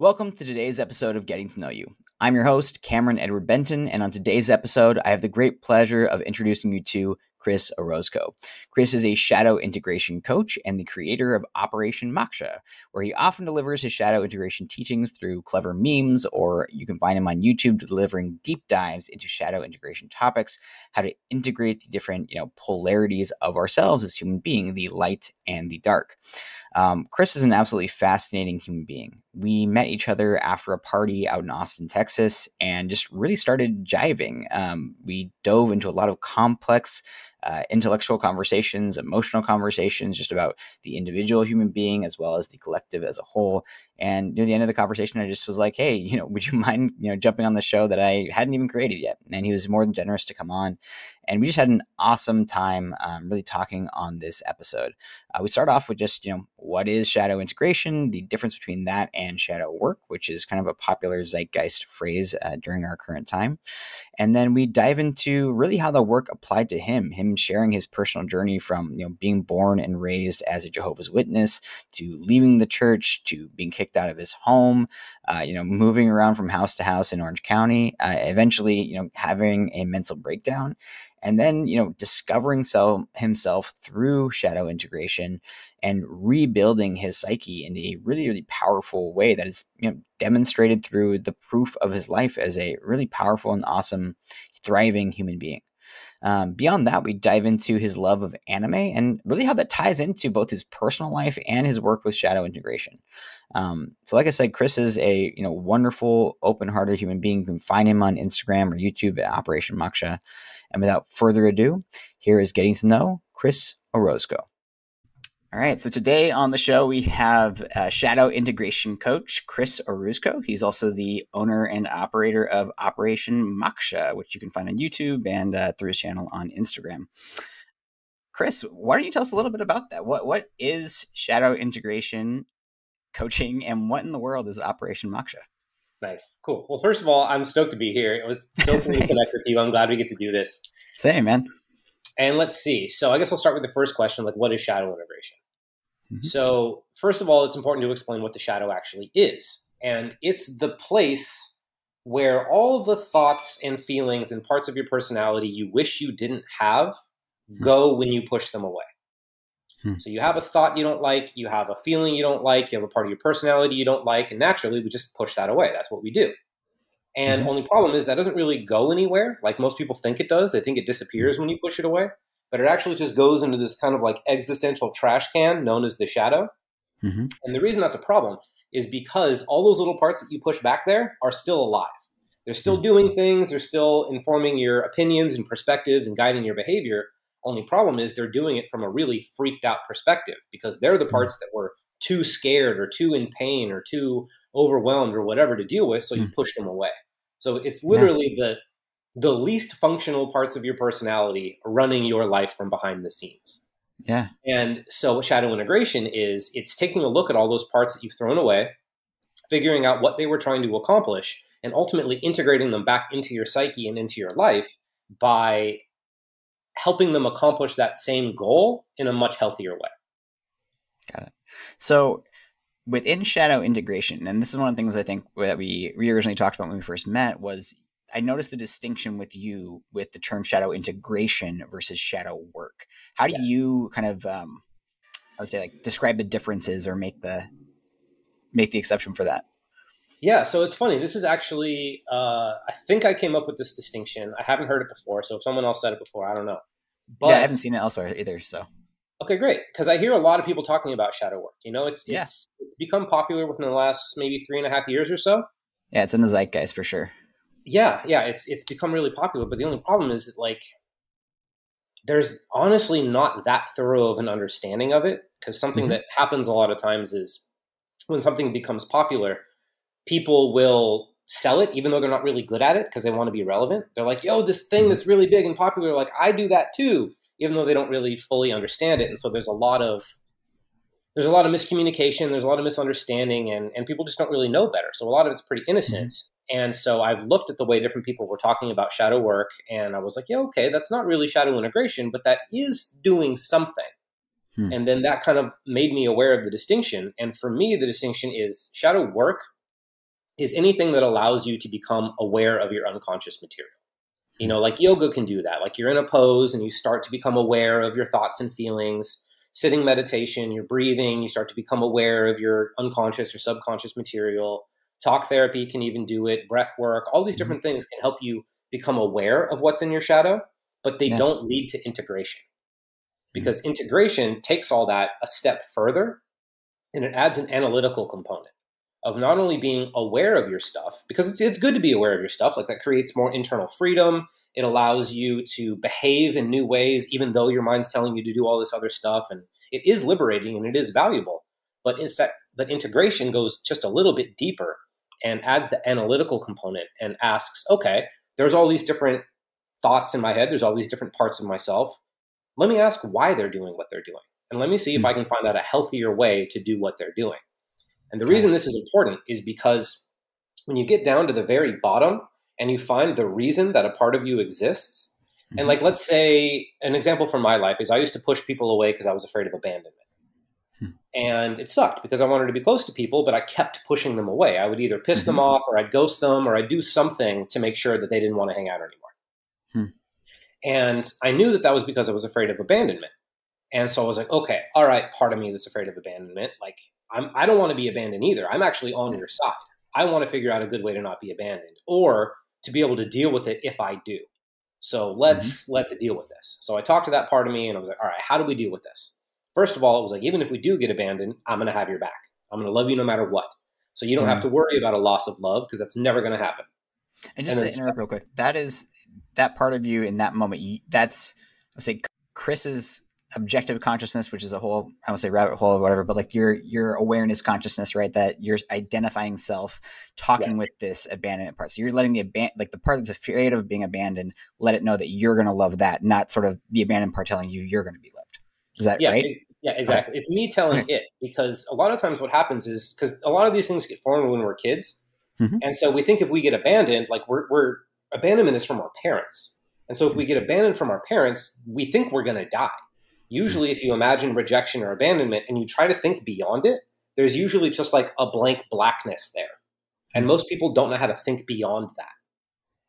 Welcome to today's episode of Getting to Know You. I'm your host, Cameron Edward Benton, and on today's episode, I have the great pleasure of introducing you to Chris Orozco. Chris is a shadow integration coach and the creator of Operation Moksha, where he often delivers his shadow integration teachings through clever memes, or you can find him on YouTube delivering deep dives into shadow integration topics, how to integrate the different you know polarities of ourselves as human beings, the light and the dark. Um, Chris is an absolutely fascinating human being. We met each other after a party out in Austin, Texas, and just really started jiving. Um, we dove into a lot of complex uh, intellectual conversations, emotional conversations, just about the individual human being as well as the collective as a whole. And near the end of the conversation, I just was like, "Hey, you know, would you mind, you know, jumping on the show that I hadn't even created yet?" And he was more than generous to come on, and we just had an awesome time, um, really talking on this episode. Uh, we start off with just, you know, what is shadow integration, the difference between that and shadow work, which is kind of a popular zeitgeist phrase uh, during our current time, and then we dive into really how the work applied to him, him sharing his personal journey from, you know, being born and raised as a Jehovah's Witness to leaving the church to being kicked out of his home, uh, you know, moving around from house to house in Orange County, uh, eventually, you know, having a mental breakdown, and then, you know, discovering self, himself through shadow integration and rebuilding his psyche in a really, really powerful way that is, you know, demonstrated through the proof of his life as a really powerful and awesome, thriving human being. Um, beyond that, we dive into his love of anime and really how that ties into both his personal life and his work with shadow integration. Um, so, like I said, Chris is a you know wonderful, open-hearted human being. You can find him on Instagram or YouTube at Operation Moksha. And without further ado, here is getting to know Chris Orozco. All right. So today on the show, we have uh, Shadow Integration Coach Chris Orozco. He's also the owner and operator of Operation Moksha, which you can find on YouTube and uh, through his channel on Instagram. Chris, why don't you tell us a little bit about that? What What is Shadow Integration Coaching and what in the world is Operation Moksha? Nice. Cool. Well, first of all, I'm stoked to be here. It was so cool to connect with you. I'm glad we get to do this. Same, man. And let's see. So I guess I'll start with the first question, like what is shadow integration? Mm-hmm. So, first of all, it's important to explain what the shadow actually is. And it's the place where all the thoughts and feelings and parts of your personality you wish you didn't have mm-hmm. go when you push them away. Hmm. So you have a thought you don't like, you have a feeling you don't like, you have a part of your personality you don't like, and naturally we just push that away. That's what we do. And mm-hmm. only problem is that doesn't really go anywhere like most people think it does. They think it disappears mm-hmm. when you push it away but it actually just goes into this kind of like existential trash can known as the shadow. Mm-hmm. And the reason that's a problem is because all those little parts that you push back there are still alive. They're still mm-hmm. doing things, they're still informing your opinions and perspectives and guiding your behavior. Only problem is they're doing it from a really freaked out perspective because they're the mm-hmm. parts that were too scared or too in pain or too overwhelmed or whatever to deal with, so you mm. push them away. So it's literally yeah. the the least functional parts of your personality running your life from behind the scenes. Yeah. And so shadow integration is it's taking a look at all those parts that you've thrown away, figuring out what they were trying to accomplish, and ultimately integrating them back into your psyche and into your life by helping them accomplish that same goal in a much healthier way. Got it. So within shadow integration, and this is one of the things I think that we, we originally talked about when we first met was I noticed the distinction with you with the term shadow integration versus shadow work. How do yes. you kind of, um, I would say, like describe the differences or make the make the exception for that? Yeah, so it's funny. This is actually, uh, I think I came up with this distinction. I haven't heard it before, so if someone else said it before, I don't know. But, yeah, I haven't seen it elsewhere either. So okay, great, because I hear a lot of people talking about shadow work. You know, it's yeah. it's become popular within the last maybe three and a half years or so. Yeah, it's in the zeitgeist for sure yeah, yeah, it's it's become really popular. But the only problem is that like there's honestly not that thorough of an understanding of it because something mm-hmm. that happens a lot of times is when something becomes popular, people will sell it even though they're not really good at it because they want to be relevant. They're like, "Yo, this thing mm-hmm. that's really big and popular, like I do that too," even though they don't really fully understand it. And so there's a lot of there's a lot of miscommunication, there's a lot of misunderstanding, and and people just don't really know better. So a lot of it's pretty innocent. Mm-hmm. And so I've looked at the way different people were talking about shadow work, and I was like, yeah, okay, that's not really shadow integration, but that is doing something. Hmm. And then that kind of made me aware of the distinction. And for me, the distinction is shadow work is anything that allows you to become aware of your unconscious material. You know, like yoga can do that. Like you're in a pose and you start to become aware of your thoughts and feelings. Sitting meditation, you're breathing, you start to become aware of your unconscious or subconscious material. Talk therapy can even do it, breath work, all these mm-hmm. different things can help you become aware of what's in your shadow, but they yeah. don't lead to integration. Mm-hmm. Because mm-hmm. integration takes all that a step further and it adds an analytical component of not only being aware of your stuff, because it's, it's good to be aware of your stuff, like that creates more internal freedom. It allows you to behave in new ways, even though your mind's telling you to do all this other stuff. And it is liberating and it is valuable. But, but integration goes just a little bit deeper and adds the analytical component and asks, okay, there's all these different thoughts in my head, there's all these different parts of myself. Let me ask why they're doing what they're doing. And let me see if hmm. I can find out a healthier way to do what they're doing. And the reason this is important is because when you get down to the very bottom and you find the reason that a part of you exists, and like let's say an example from my life is I used to push people away because I was afraid of abandonment. And it sucked because I wanted to be close to people, but I kept pushing them away. I would either piss mm-hmm. them off or I'd ghost them or I'd do something to make sure that they didn't want to hang out anymore. Hmm. And I knew that that was because I was afraid of abandonment. And so I was like, okay, all right, part of me that's afraid of abandonment, like I'm, I don't want to be abandoned either. I'm actually on your side. I want to figure out a good way to not be abandoned or to be able to deal with it if I do. So let's mm-hmm. let's deal with this. So I talked to that part of me and I was like, all right, how do we deal with this? First of all, it was like even if we do get abandoned, I'm going to have your back. I'm going to love you no matter what. So you don't mm-hmm. have to worry about a loss of love because that's never going to happen. And just and to interrupt real quick, that is that part of you in that moment. You, that's I would say Chris's objective consciousness, which is a whole I don't say rabbit hole or whatever, but like your your awareness consciousness, right? That you're identifying self, talking yeah. with this abandonment part. So you're letting the aban- like the part that's afraid of being abandoned, let it know that you're going to love that, not sort of the abandoned part telling you you're going to be loved. Is that yeah, right? It, yeah, exactly. It's me telling okay. it because a lot of times what happens is because a lot of these things get formed when we're kids, mm-hmm. and so we think if we get abandoned, like we're, we're abandonment is from our parents, and so if we get abandoned from our parents, we think we're going to die Usually, if you imagine rejection or abandonment and you try to think beyond it, there's usually just like a blank blackness there. And hmm. most people don't know how to think beyond that.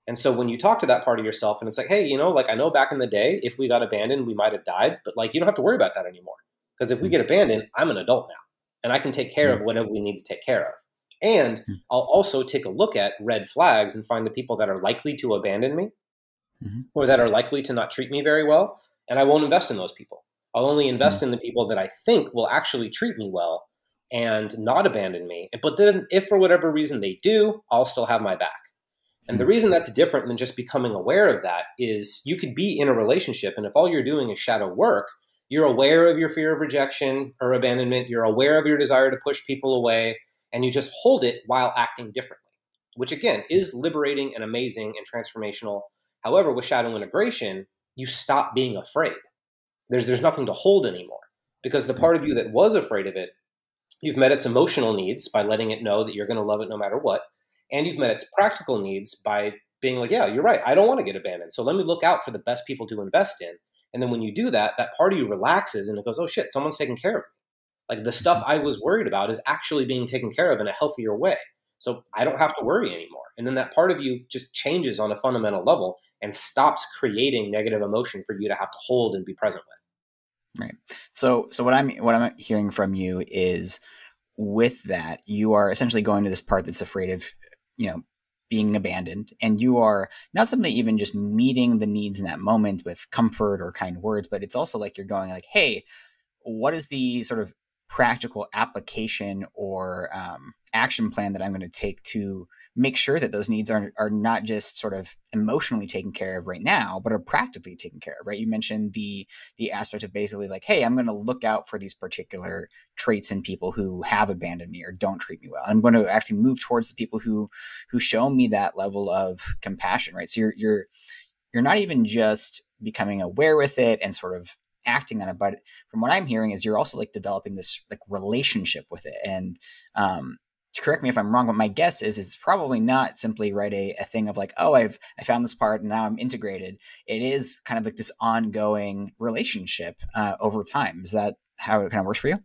And so when you talk to that part of yourself and it's like, hey, you know, like I know back in the day, if we got abandoned, we might have died, but like you don't have to worry about that anymore. Because if we get abandoned, I'm an adult now and I can take care of whatever we need to take care of. And hmm. I'll also take a look at red flags and find the people that are likely to abandon me mm-hmm. or that are likely to not treat me very well. And I won't invest in those people. I'll only invest mm-hmm. in the people that I think will actually treat me well and not abandon me. But then, if for whatever reason they do, I'll still have my back. And the hmm. reason that's different than just becoming aware of that is you could be in a relationship, and if all you're doing is shadow work, you're aware of your fear of rejection or abandonment, you're aware of your desire to push people away, and you just hold it while acting differently, which again is liberating and amazing and transformational. However, with shadow integration, you stop being afraid. There's there's nothing to hold anymore because the part of you that was afraid of it, you've met its emotional needs by letting it know that you're going to love it no matter what, and you've met its practical needs by being like, yeah, you're right. I don't want to get abandoned. So let me look out for the best people to invest in. And then when you do that, that part of you relaxes and it goes, oh shit, someone's taking care of me. Like the stuff I was worried about is actually being taken care of in a healthier way. So I don't have to worry anymore. And then that part of you just changes on a fundamental level and stops creating negative emotion for you to have to hold and be present with. Right. So so what I'm what I'm hearing from you is with that you are essentially going to this part that's afraid of you know being abandoned. And you are not simply even just meeting the needs in that moment with comfort or kind words but it's also like you're going like hey what is the sort of practical application or um, action plan that i'm going to take to make sure that those needs are, are not just sort of emotionally taken care of right now, but are practically taken care of, right? You mentioned the the aspect of basically like, hey, I'm going to look out for these particular traits in people who have abandoned me or don't treat me well. I'm going to actually move towards the people who who show me that level of compassion, right? So you're you're you're not even just becoming aware with it and sort of acting on it but from what i'm hearing is you're also like developing this like relationship with it and um correct me if I'm wrong, but my guess is it's probably not simply right a, a thing of like, oh, I've I found this part and now I'm integrated. It is kind of like this ongoing relationship uh, over time. Is that how it kind of works for you?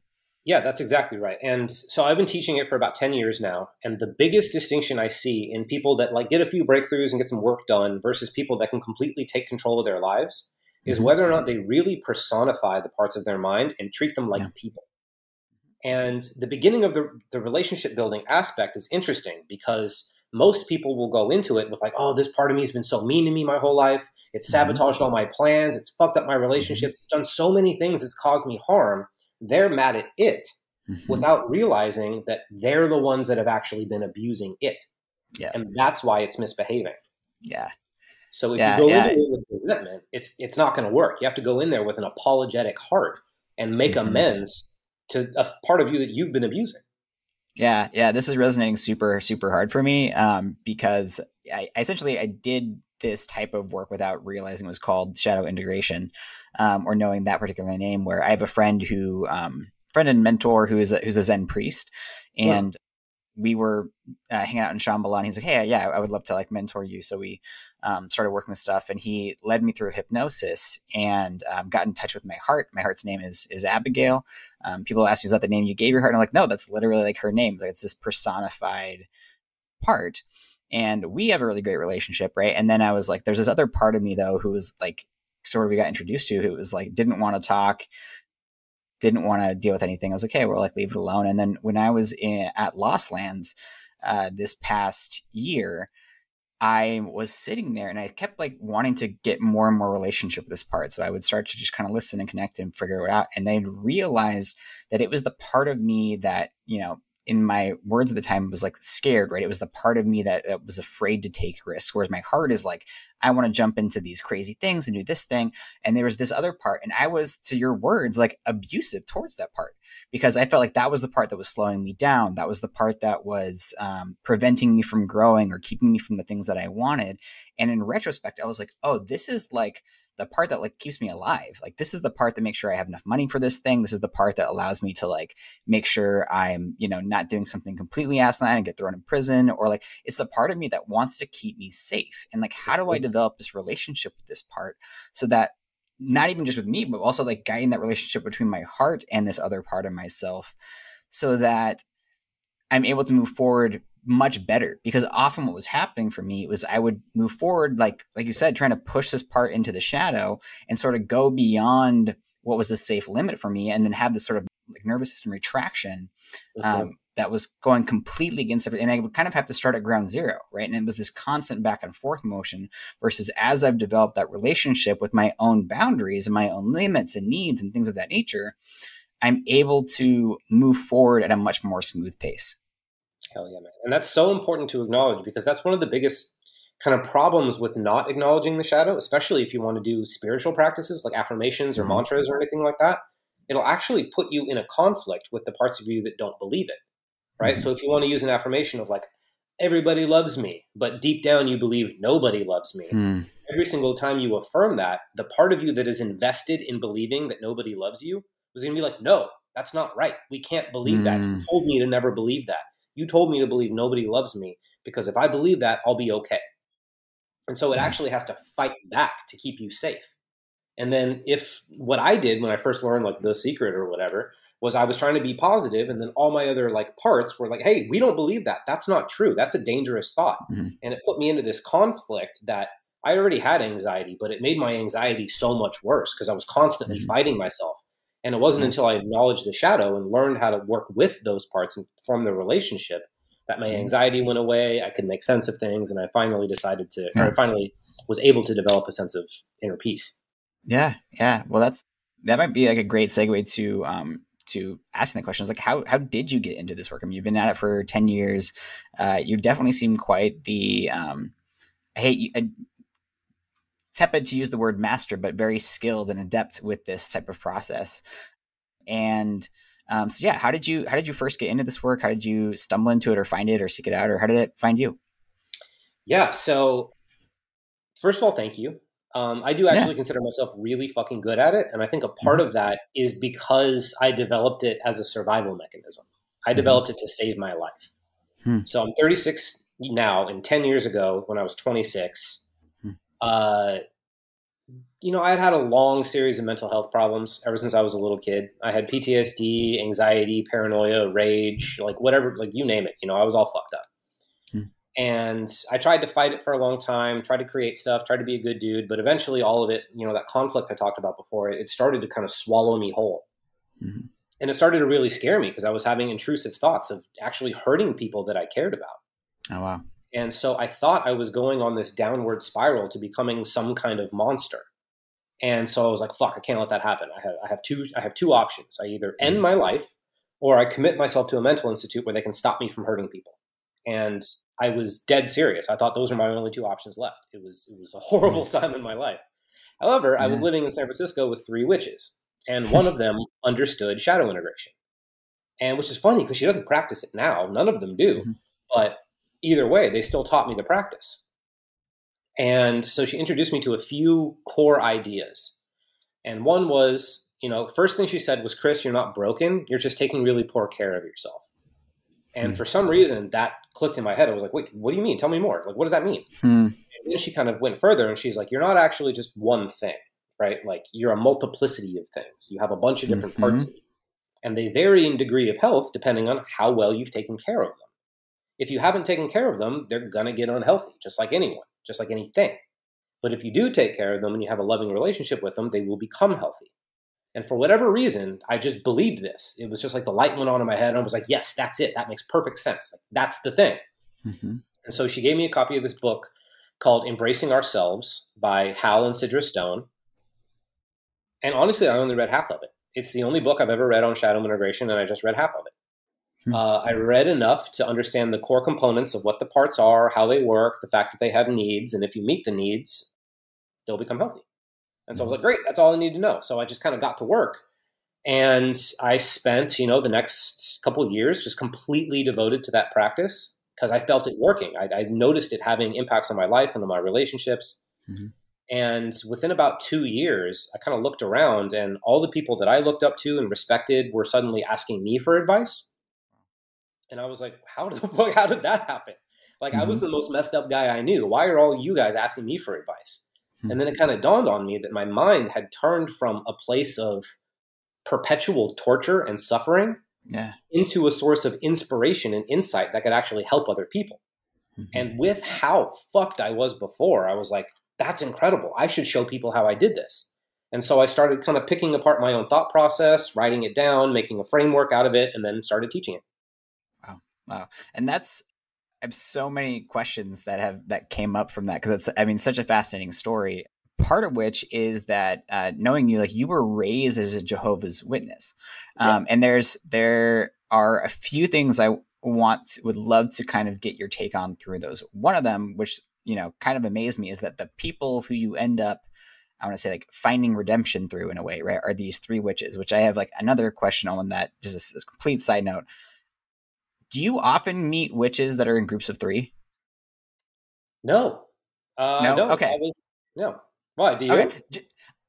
Yeah, that's exactly right. And so I've been teaching it for about 10 years now. And the biggest distinction I see in people that like get a few breakthroughs and get some work done versus people that can completely take control of their lives is mm-hmm. whether or not they really personify the parts of their mind and treat them like yeah. people. And the beginning of the, the relationship building aspect is interesting because most people will go into it with like, oh, this part of me has been so mean to me my whole life. It's mm-hmm. sabotaged mm-hmm. all my plans. It's fucked up my relationships. It's done so many things. It's caused me harm. They're mad at it mm-hmm. without realizing that they're the ones that have actually been abusing it. Yeah. And that's why it's misbehaving. Yeah. So if yeah, you go yeah. it with resentment, it's it's not going to work. You have to go in there with an apologetic heart and make mm-hmm. amends to a part of you that you've been abusing. Yeah, yeah, this is resonating super, super hard for me um, because I, essentially I did this type of work without realizing it was called shadow integration um, or knowing that particular name. Where I have a friend who, um, friend and mentor who is a, who's a Zen priest, and we were uh, hanging out in Shambhala, and he's like, "Hey, yeah, I would love to like mentor you." So we um, started working with stuff, and he led me through hypnosis and um, got in touch with my heart. My heart's name is is Abigail. Um, people ask me, "Is that the name you gave your heart?" And I'm like, "No, that's literally like her name. Like it's this personified part." And we have a really great relationship, right? And then I was like, "There's this other part of me though, who was like." Sort of, we got introduced to who was like didn't want to talk, didn't want to deal with anything. I was like, okay, well, like leave it alone. And then when I was in, at Lost Lands uh, this past year, I was sitting there and I kept like wanting to get more and more relationship with this part. So I would start to just kind of listen and connect and figure it out. And I'd realize that it was the part of me that, you know, in my words at the time it was like scared, right? It was the part of me that, that was afraid to take risks. Whereas my heart is like, I want to jump into these crazy things and do this thing. And there was this other part. And I was, to your words, like abusive towards that part because I felt like that was the part that was slowing me down. That was the part that was um, preventing me from growing or keeping me from the things that I wanted. And in retrospect, I was like, oh, this is like, the part that like keeps me alive. Like this is the part that makes sure I have enough money for this thing. This is the part that allows me to like make sure I'm, you know, not doing something completely asinine and get thrown in prison or like it's the part of me that wants to keep me safe. And like how do I develop this relationship with this part so that not even just with me, but also like guiding that relationship between my heart and this other part of myself so that I'm able to move forward much better because often what was happening for me was I would move forward like like you said trying to push this part into the shadow and sort of go beyond what was a safe limit for me and then have this sort of like nervous system retraction mm-hmm. um, that was going completely against everything and I would kind of have to start at ground zero right and it was this constant back and forth motion versus as I've developed that relationship with my own boundaries and my own limits and needs and things of that nature I'm able to move forward at a much more smooth pace Hell yeah, man. And that's so important to acknowledge because that's one of the biggest kind of problems with not acknowledging the shadow, especially if you want to do spiritual practices like affirmations or mm-hmm. mantras or anything like that. It'll actually put you in a conflict with the parts of you that don't believe it. Right. Mm-hmm. So if you want to use an affirmation of like, everybody loves me, but deep down you believe nobody loves me. Mm. Every single time you affirm that, the part of you that is invested in believing that nobody loves you is going to be like, no, that's not right. We can't believe mm. that. You hmm. told me to never believe that. You told me to believe nobody loves me because if I believe that, I'll be okay. And so it actually has to fight back to keep you safe. And then if what I did when I first learned like the secret or whatever was I was trying to be positive and then all my other like parts were like, "Hey, we don't believe that. That's not true. That's a dangerous thought." Mm-hmm. And it put me into this conflict that I already had anxiety, but it made my anxiety so much worse because I was constantly mm-hmm. fighting myself. And it wasn't until I acknowledged the shadow and learned how to work with those parts and form the relationship that my mm-hmm. anxiety went away. I could make sense of things, and I finally decided to, or I finally was able to develop a sense of inner peace. Yeah, yeah. Well, that's that might be like a great segue to um to asking the questions like how how did you get into this work? I mean, you've been at it for ten years. Uh, you definitely seem quite the um. I hate you tepid to use the word master, but very skilled and adept with this type of process. And um, so, yeah, how did you how did you first get into this work? How did you stumble into it, or find it, or seek it out, or how did it find you? Yeah. So, first of all, thank you. Um, I do actually yeah. consider myself really fucking good at it, and I think a part mm-hmm. of that is because I developed it as a survival mechanism. I mm-hmm. developed it to save my life. Hmm. So I'm 36 now, and 10 years ago, when I was 26, uh, you know, I had had a long series of mental health problems ever since I was a little kid. I had PTSD, anxiety, paranoia, rage, like whatever, like you name it. You know, I was all fucked up. Hmm. And I tried to fight it for a long time, tried to create stuff, tried to be a good dude, but eventually all of it, you know, that conflict I talked about before, it started to kind of swallow me whole. Mm-hmm. And it started to really scare me because I was having intrusive thoughts of actually hurting people that I cared about. Oh, wow. And so I thought I was going on this downward spiral to becoming some kind of monster. And so I was like, fuck, I can't let that happen. I have, I have two, I have two options. I either end mm-hmm. my life or I commit myself to a mental institute where they can stop me from hurting people. And I was dead serious. I thought those were my only two options left. It was, it was a horrible time in my life. However, yeah. I was living in San Francisco with three witches, and one of them understood shadow integration. And which is funny because she doesn't practice it now. None of them do. Mm-hmm. But either way, they still taught me the practice. And so she introduced me to a few core ideas. And one was, you know, first thing she said was, Chris, you're not broken. You're just taking really poor care of yourself. And mm. for some reason, that clicked in my head. I was like, wait, what do you mean? Tell me more. Like, what does that mean? Mm. And then she kind of went further and she's like, you're not actually just one thing, right? Like, you're a multiplicity of things. You have a bunch of different mm-hmm. parts. And they vary in degree of health depending on how well you've taken care of them. If you haven't taken care of them, they're going to get unhealthy, just like anyone just like anything. But if you do take care of them and you have a loving relationship with them, they will become healthy. And for whatever reason, I just believed this. It was just like the light went on in my head, and I was like, yes, that's it. That makes perfect sense. Like, that's the thing. Mm-hmm. And so she gave me a copy of this book called Embracing Ourselves by Hal and Sidra Stone. And honestly, I only read half of it. It's the only book I've ever read on shadow integration, and I just read half of it. Hmm. Uh, I read enough to understand the core components of what the parts are, how they work, the fact that they have needs, and if you meet the needs, they'll become healthy. And so I was like, great, that's all I need to know. So I just kind of got to work. And I spent, you know, the next couple years just completely devoted to that practice because I felt it working. I, I, noticed it having impacts on my life and on my relationships. Mm-hmm. And within about two years, I kind of looked around, and all the people that I looked up to and respected were suddenly asking me for advice and I was like, how did how did that happen? Like mm-hmm. I was mm-hmm. the most messed up guy I knew. Why are all you guys asking me for advice? Mm-hmm. And then it kind of dawned on me that my mind had turned from a place of perpetual torture and suffering yeah. into a source of inspiration and insight that could actually help other people. Mm-hmm. And with how fucked I was before, I was like, that's incredible. I should show people how I did this. And so I started kind of picking apart my own thought process, writing it down, making a framework out of it, and then started teaching it. Wow. And that's I have so many questions that have that came up from that because it's I mean such a fascinating story. Part of which is that uh, knowing you, like you were raised as a Jehovah's Witness, um, yeah. and there's there are a few things I want to, would love to kind of get your take on through those. One of them, which you know kind of amazed me, is that the people who you end up I want to say like finding redemption through in a way, right? Are these three witches? Which I have like another question on that. Just a, a complete side note do you often meet witches that are in groups of three? No. Uh, no. no. Okay. Was, no. Why? Do you? Okay.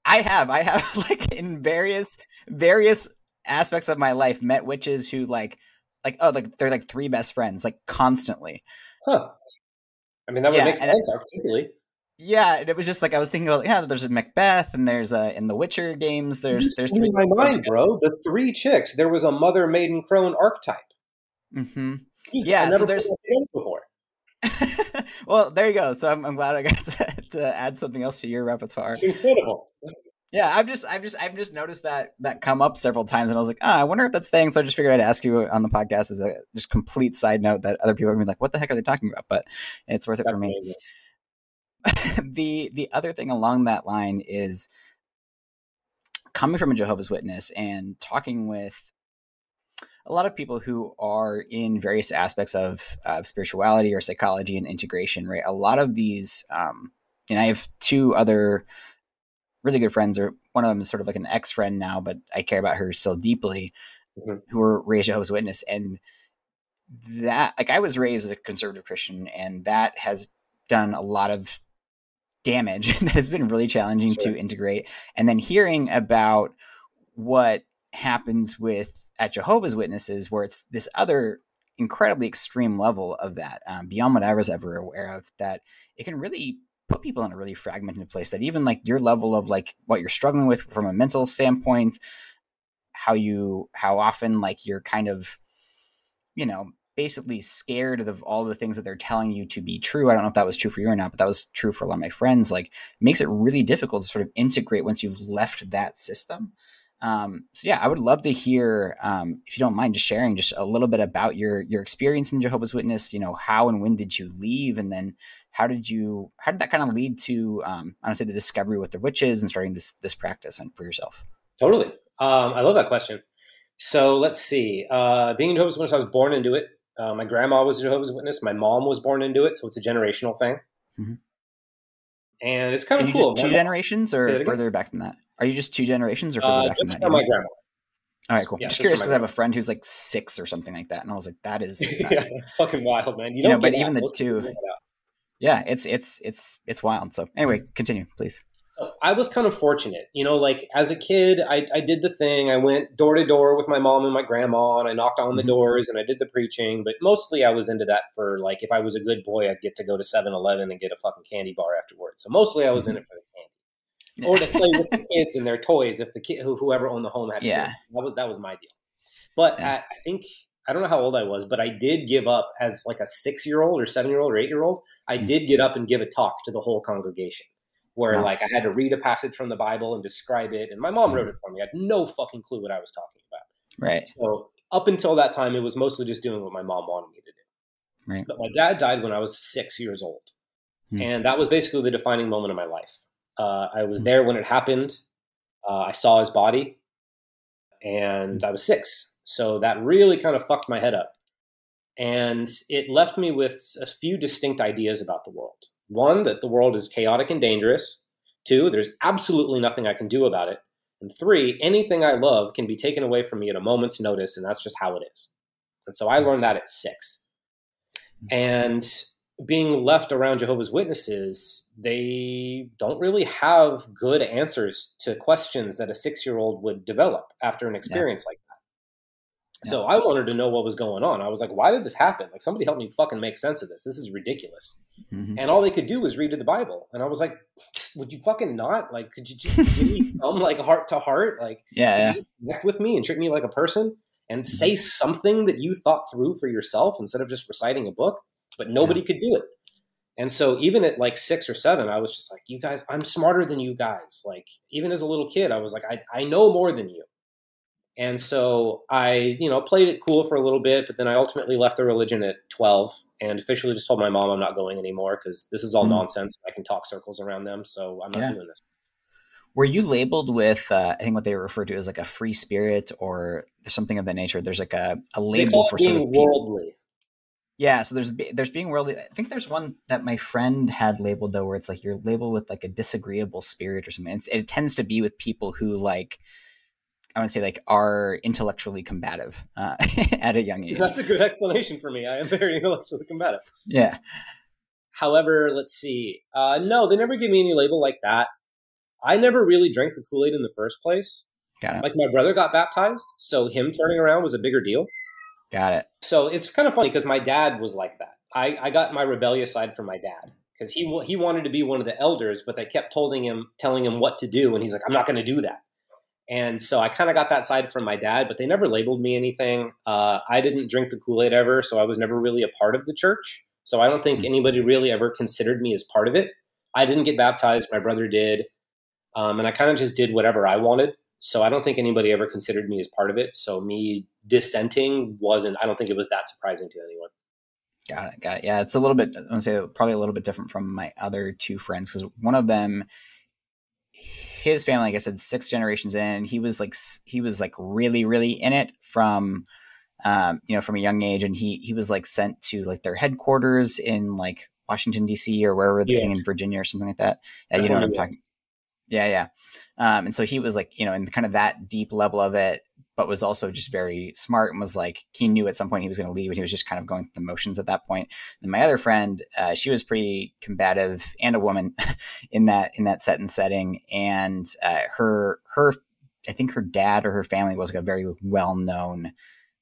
I have. I have like in various various aspects of my life met witches who like like oh like they're like three best friends like constantly. Huh. I mean that would yeah, make sense articulately. Yeah, it was just like I was thinking about. Yeah, there's a Macbeth, and there's a in the Witcher games. There's there's three. In my mind, bro, the three chicks. There was a mother, maiden, crone archetype. Mm-hmm. Yeah, so there's before. well, there you go. So I'm, I'm glad I got to, to, add something else to your repertoire. Incredible. Yeah, I've just, I've just, I've just noticed that that come up several times, and I was like, ah, I wonder if that's thing. So I just figured I'd ask you on the podcast as a just complete side note that other people are gonna be like, what the heck are they talking about? But it's worth it for me. the the other thing along that line is coming from a Jehovah's Witness and talking with a lot of people who are in various aspects of, of spirituality or psychology and integration, right? A lot of these, um, and I have two other really good friends, or one of them is sort of like an ex friend now, but I care about her still deeply, mm-hmm. who were raised Jehovah's Witness. And that, like, I was raised as a conservative Christian, and that has done a lot of damage that has been really challenging sure. to integrate. And then hearing about what happens with at Jehovah's Witnesses, where it's this other incredibly extreme level of that, um, beyond what I was ever aware of, that it can really put people in a really fragmented place that even like your level of like what you're struggling with from a mental standpoint, how you how often like you're kind of you know basically scared of all the things that they're telling you to be true. I don't know if that was true for you or not, but that was true for a lot of my friends. Like makes it really difficult to sort of integrate once you've left that system. Um, so yeah, I would love to hear, um, if you don't mind, just sharing just a little bit about your your experience in Jehovah's Witness. You know, how and when did you leave, and then how did you how did that kind of lead to um, honestly the discovery with the witches and starting this this practice and for yourself? Totally, um, I love that question. So let's see. Uh, being a Jehovah's Witness, I was born into it. Uh, my grandma was a Jehovah's Witness. My mom was born into it, so it's a generational thing. Mm-hmm. And it's kind of cool. two generations or further back than that? Are you just two generations or further uh, back than that? My grandma. All right, cool. Yeah, just curious because I have a friend who's like six or something like that, and I was like, "That is yeah, fucking wild, man." You, you know, but even the two, yeah, it's it's it's it's wild. So anyway, continue, please. I was kind of fortunate, you know, like as a kid, I, I did the thing. I went door to door with my mom and my grandma, and I knocked on the mm-hmm. doors and I did the preaching. But mostly, I was into that for like if I was a good boy, I'd get to go to 7-Eleven and get a fucking candy bar afterwards. So mostly, I was in mm-hmm. it for the candy or to play with the kids and their toys if the kid whoever owned the home had yeah kids. that was that was my deal. But yeah. I think I don't know how old I was, but I did give up as like a six year old or seven year old or eight year old. I mm-hmm. did get up and give a talk to the whole congregation where wow. like I had to read a passage from the Bible and describe it, and my mom wrote it for me. I had no fucking clue what I was talking about. Right. So up until that time, it was mostly just doing what my mom wanted me to do. Right. But my dad died when I was six years old, hmm. and that was basically the defining moment of my life. Uh, I was hmm. there when it happened. Uh, I saw his body, and hmm. I was six. So that really kind of fucked my head up. And it left me with a few distinct ideas about the world. One, that the world is chaotic and dangerous. Two, there's absolutely nothing I can do about it. And three, anything I love can be taken away from me at a moment's notice, and that's just how it is. And so I learned that at six. And being left around Jehovah's Witnesses, they don't really have good answers to questions that a six year old would develop after an experience yeah. like So I wanted to know what was going on. I was like, why did this happen? Like, somebody help me fucking make sense of this. This is ridiculous. Mm-hmm. And all they could do was read the Bible. And I was like, would you fucking not? Like, could you just give me some like heart to heart? Like, yeah, yeah. connect with me and treat me like a person and mm-hmm. say something that you thought through for yourself instead of just reciting a book. But nobody yeah. could do it. And so even at like six or seven, I was just like, you guys, I'm smarter than you guys. Like, even as a little kid, I was like, I, I know more than you. And so I, you know, played it cool for a little bit, but then I ultimately left the religion at 12 and officially just told my mom I'm not going anymore because this is all mm. nonsense. I can talk circles around them, so I'm not yeah. doing this. Were you labeled with, uh, I think what they refer to as like a free spirit or something of that nature? There's like a, a label for sort of worldly. Yeah, so there's there's being worldly. I think there's one that my friend had labeled though, where it's like you're labeled with like a disagreeable spirit or something. It's, it tends to be with people who like I would say like are intellectually combative uh, at a young age. That's a good explanation for me. I am very intellectually combative. Yeah. However, let's see. Uh, no, they never gave me any label like that. I never really drank the Kool Aid in the first place. Got it. Like my brother got baptized, so him turning around was a bigger deal. Got it. So it's kind of funny because my dad was like that. I, I got my rebellious side from my dad because he he wanted to be one of the elders, but they kept telling him telling him what to do, and he's like, "I'm not going to do that." And so I kind of got that side from my dad, but they never labeled me anything. Uh, I didn't drink the Kool Aid ever, so I was never really a part of the church. So I don't think hmm. anybody really ever considered me as part of it. I didn't get baptized, my brother did. Um, and I kind of just did whatever I wanted. So I don't think anybody ever considered me as part of it. So me dissenting wasn't, I don't think it was that surprising to anyone. Got it. Got it. Yeah, it's a little bit, I to say probably a little bit different from my other two friends because one of them his family, like I said, six generations in, he was like he was like really really in it from um, you know from a young age, and he he was like sent to like their headquarters in like Washington D.C. or wherever yeah. in Virginia or something like that. Yeah, you know what I'm talking. Yeah, yeah. Um, and so he was like, you know, in kind of that deep level of it, but was also just very smart and was like, he knew at some point he was going to leave and he was just kind of going through the motions at that point. And my other friend, uh, she was pretty combative and a woman in that, in that set and setting. And, uh, her, her, I think her dad or her family was like a very well known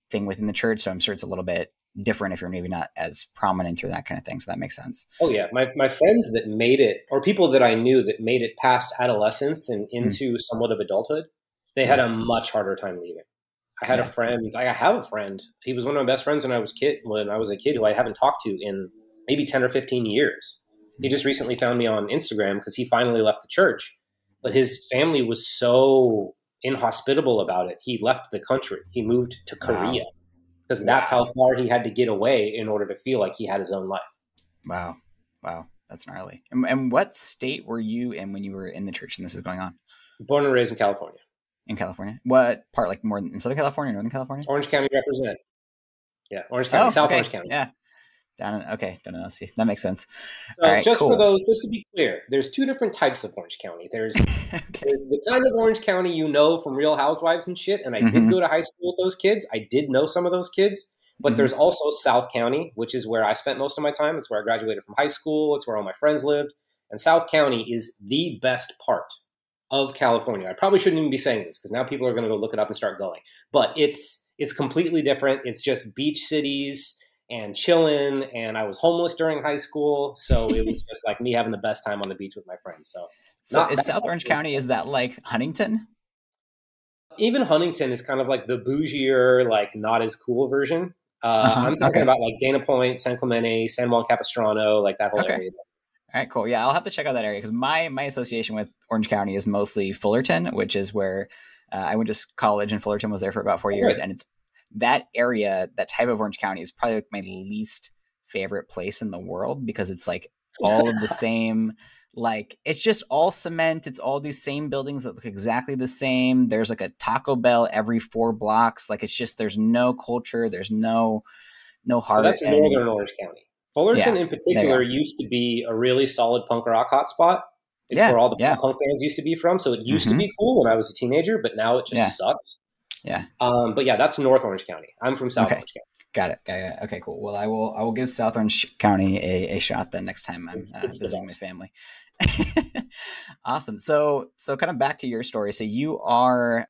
thing within the church. So I'm sure it's a little bit different if you're maybe not as prominent or that kind of thing. So that makes sense. Oh yeah, my my friends that made it, or people that I knew that made it past adolescence and hmm. into mm. somewhat of adulthood, they had a much harder time leaving. I had yeah. a friend. I have a friend. He was one of my best friends when I was kid. When I was a kid, who I haven't talked to in maybe ten or fifteen years. He just recently found me on Instagram because he finally left the church, but his family was so inhospitable about it. He left the country. He moved to Korea because wow. that's how far he had to get away in order to feel like he had his own life. Wow, wow, that's gnarly. And, and what state were you in when you were in the church and this is going on? Born and raised in California in California. What part? Like more in Southern California, Northern California? Orange County represent. Yeah, Orange County, oh, South okay. Orange County. Yeah. Down in, okay, down in LC. That makes sense. All right, just cool. for those, just to be clear, there's two different types of Orange County. There's, okay. there's, the kind of Orange County you know from Real Housewives and shit. And I mm-hmm. did go to high school with those kids. I did know some of those kids. But mm-hmm. there's also South County, which is where I spent most of my time. It's where I graduated from high school. It's where all my friends lived. And South County is the best part of California. I probably shouldn't even be saying this because now people are going to go look it up and start going. But it's it's completely different. It's just beach cities and chilling. And I was homeless during high school, so it was just like me having the best time on the beach with my friends. So, so is South Orange County is that like Huntington? Even Huntington is kind of like the bougier, like not as cool version. Uh, uh-huh. I'm talking okay. about like Dana Point, San Clemente, San Juan Capistrano, like that whole okay. area. All right, cool. Yeah, I'll have to check out that area because my my association with Orange County is mostly Fullerton, which is where uh, I went to college, and Fullerton was there for about four years. Right. And it's that area, that type of Orange County, is probably like my least favorite place in the world because it's like all of the same. Like it's just all cement. It's all these same buildings that look exactly the same. There's like a Taco Bell every four blocks. Like it's just there's no culture. There's no no heart. So that's and, northern Orange County. Fullerton yeah, in particular used to be a really solid punk rock hotspot. It's yeah, where all the yeah. punk bands used to be from. So it used mm-hmm. to be cool when I was a teenager, but now it just sucks. Yeah. Um, but yeah, that's North Orange County. I'm from South okay. Orange County. Got it. Got it. Okay, cool. Well, I will. I will give South Orange County a, a shot then next time I'm uh, visiting my family. awesome. So, so kind of back to your story. So you are,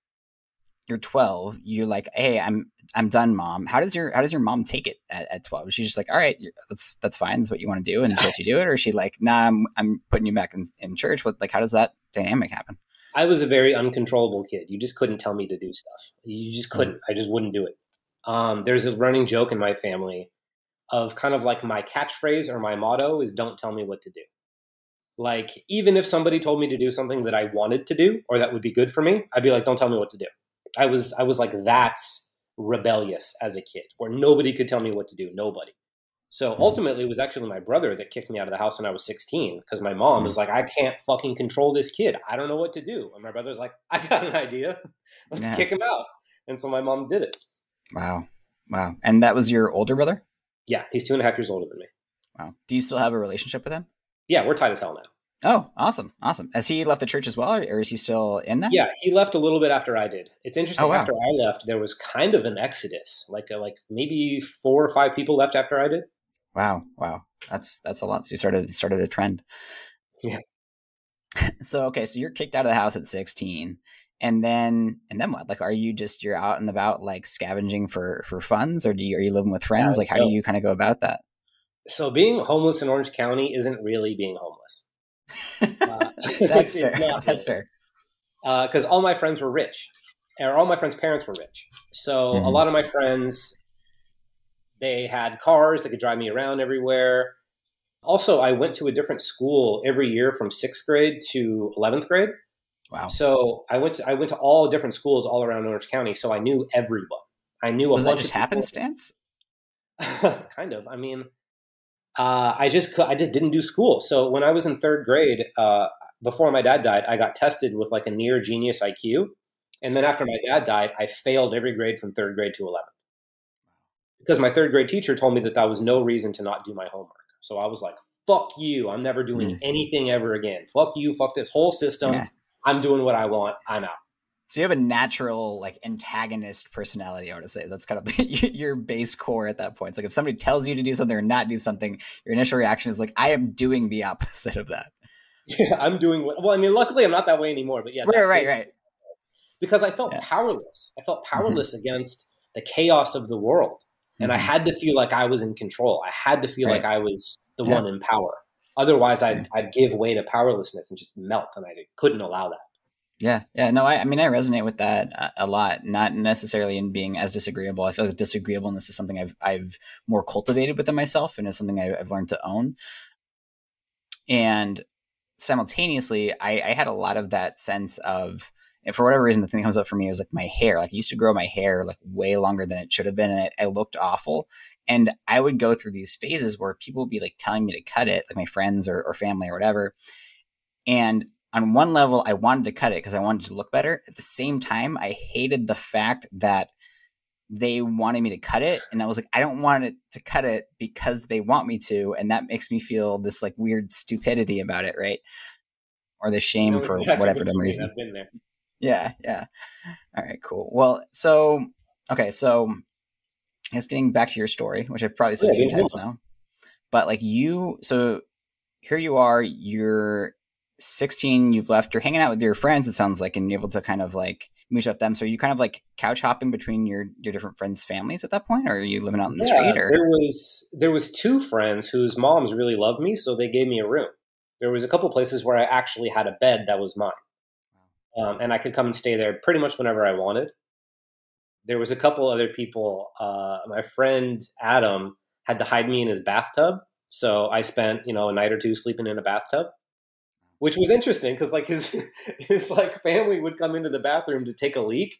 you're 12. You're like, hey, I'm I'm done, mom. How does your how does your mom take it at, at twelve? She's just like, all right, that's that's fine. That's what you want to do, and she lets you do it, or is she like, nah, I'm I'm putting you back in, in church. What like how does that dynamic happen? I was a very uncontrollable kid. You just couldn't tell me to do stuff. You just couldn't. Mm. I just wouldn't do it. Um, there's a running joke in my family of kind of like my catchphrase or my motto is "Don't tell me what to do." Like even if somebody told me to do something that I wanted to do or that would be good for me, I'd be like, "Don't tell me what to do." I was I was like that rebellious as a kid, where nobody could tell me what to do. Nobody. So mm-hmm. ultimately, it was actually my brother that kicked me out of the house when I was 16 because my mom was mm-hmm. like, I can't fucking control this kid. I don't know what to do. And my brother's like, I got an idea. Let's yeah. kick him out. And so my mom did it. Wow. Wow. And that was your older brother? Yeah. He's two and a half years older than me. Wow. Do you still have a relationship with him? Yeah. We're tight as hell now. Oh, awesome, awesome. Has he left the church as well, or is he still in that? Yeah, he left a little bit after I did. It's interesting. Oh, wow. After I left, there was kind of an exodus, like a, like maybe four or five people left after I did. Wow, wow, that's that's a lot. So you started started a trend. Yeah. So okay, so you're kicked out of the house at 16, and then and then what? Like, are you just you're out and about like scavenging for for funds, or do you are you living with friends? Yeah, like, how do you kind of go about that? So being homeless in Orange County isn't really being homeless uh, that's fair. That's fair. Because uh, all my friends were rich, or all my friends' parents were rich. So mm-hmm. a lot of my friends, they had cars that could drive me around everywhere. Also, I went to a different school every year from sixth grade to eleventh grade. Wow! So I went to I went to all different schools all around Orange County, so I knew everyone. I knew was a bunch that just happenstance. kind of. I mean, uh, I just I just didn't do school. So when I was in third grade, uh, before my dad died, I got tested with like a near genius IQ, and then after my dad died, I failed every grade from third grade to eleventh because my third grade teacher told me that that was no reason to not do my homework. So I was like, "Fuck you! I'm never doing mm. anything ever again. Fuck you! Fuck this whole system. Yeah. I'm doing what I want. I'm out." So you have a natural like antagonist personality. I would say that's kind of your base core at that point. It's like if somebody tells you to do something or not do something, your initial reaction is like, "I am doing the opposite of that." Yeah, I'm doing what, well. I mean, luckily, I'm not that way anymore. But yeah, right, right, right. Because I felt yeah. powerless. I felt mm-hmm. powerless mm-hmm. against the chaos of the world. and mm-hmm. I had to feel like I was in control. I had to feel right. like I was the yeah. one in power. Otherwise, I'd, I'd give way to powerlessness and just melt, and I couldn't allow that. Yeah, yeah, no, I, I mean, I resonate with that a, lot. Not necessarily in being as disagreeable. I feel like disagreeableness is something I've I've more cultivated within myself, and is something I, have learned to own. And simultaneously, I, I had a lot of that sense of and for whatever reason, the thing that comes up for me is like my hair. Like I used to grow my hair like way longer than it should have been, and it, it, looked awful. And I would go through these phases where people would be like telling me to cut it, like my friends or, or family or whatever. And on one level, I wanted to cut it because I wanted to look better. At the same time, I hated the fact that they wanted me to cut it, and I was like, I don't want it to cut it because they want me to, and that makes me feel this like weird stupidity about it, right? Or the shame for exactly whatever dumb reason. I've been there. Yeah, yeah. All right, cool. Well, so okay, so I guess getting back to your story, which I've probably said yeah, a few times now, but like you, so here you are, you're 16, you've left, you're hanging out with your friends, it sounds like, and you're able to kind of like meet up with them. So are you kind of like couch hopping between your your different friends' families at that point, or are you living out in the yeah, street? Or there was there was two friends whose moms really loved me, so they gave me a room. There was a couple places where I actually had a bed that was mine um, and I could come and stay there pretty much whenever I wanted. There was a couple other people. Uh, my friend Adam had to hide me in his bathtub, so I spent you know a night or two sleeping in a bathtub, which was interesting because like his his like family would come into the bathroom to take a leak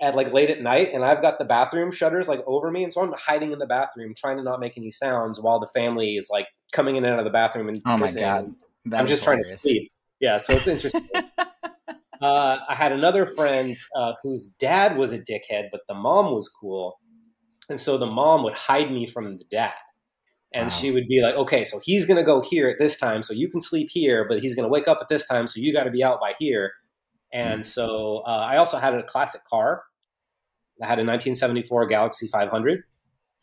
at like late at night, and I've got the bathroom shutters like over me, and so I'm hiding in the bathroom trying to not make any sounds while the family is like coming in and out of the bathroom and oh my god, I'm just hilarious. trying to sleep. Yeah, so it's interesting. uh, I had another friend uh, whose dad was a dickhead, but the mom was cool. And so the mom would hide me from the dad. And wow. she would be like, okay, so he's going to go here at this time, so you can sleep here, but he's going to wake up at this time, so you got to be out by here. And mm. so uh, I also had a classic car. I had a 1974 Galaxie 500,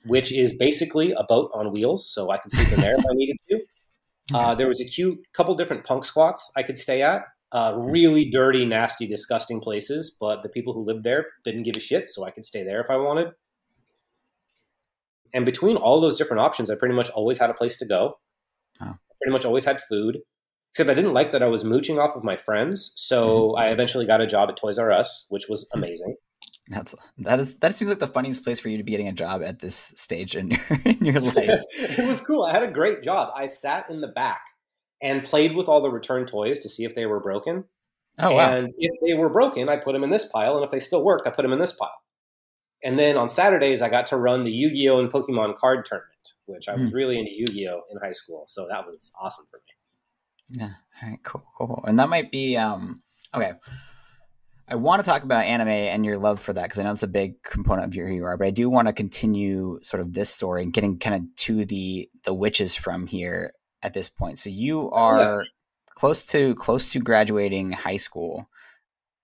which is basically a boat on wheels, so I could sleep in there if I needed to. Uh, there was a cute couple different punk squats I could stay at uh, really dirty, nasty, disgusting places, but the people who lived there didn't give a shit, so I could stay there if I wanted. And between all those different options, I pretty much always had a place to go. Oh. I pretty much always had food, except I didn't like that I was mooching off of my friends. So mm-hmm. I eventually got a job at Toys R Us, which was hmm. amazing. That's that is that seems like the funniest place for you to be getting a job at this stage in your in your life. it was cool. I had a great job. I sat in the back and played with all the return toys to see if they were broken. Oh, wow. And if they were broken, I put them in this pile. And if they still worked, I put them in this pile. And then on Saturdays, I got to run the Yu Gi Oh! and Pokemon card tournament, which I was mm. really into Yu Gi Oh! in high school. So that was awesome for me. Yeah. All right. Cool. Cool. And that might be, um, okay. I want to talk about anime and your love for that because I know it's a big component of your are, but I do want to continue sort of this story and getting kind of to the the witches from here at this point. So you are yeah. close to close to graduating high school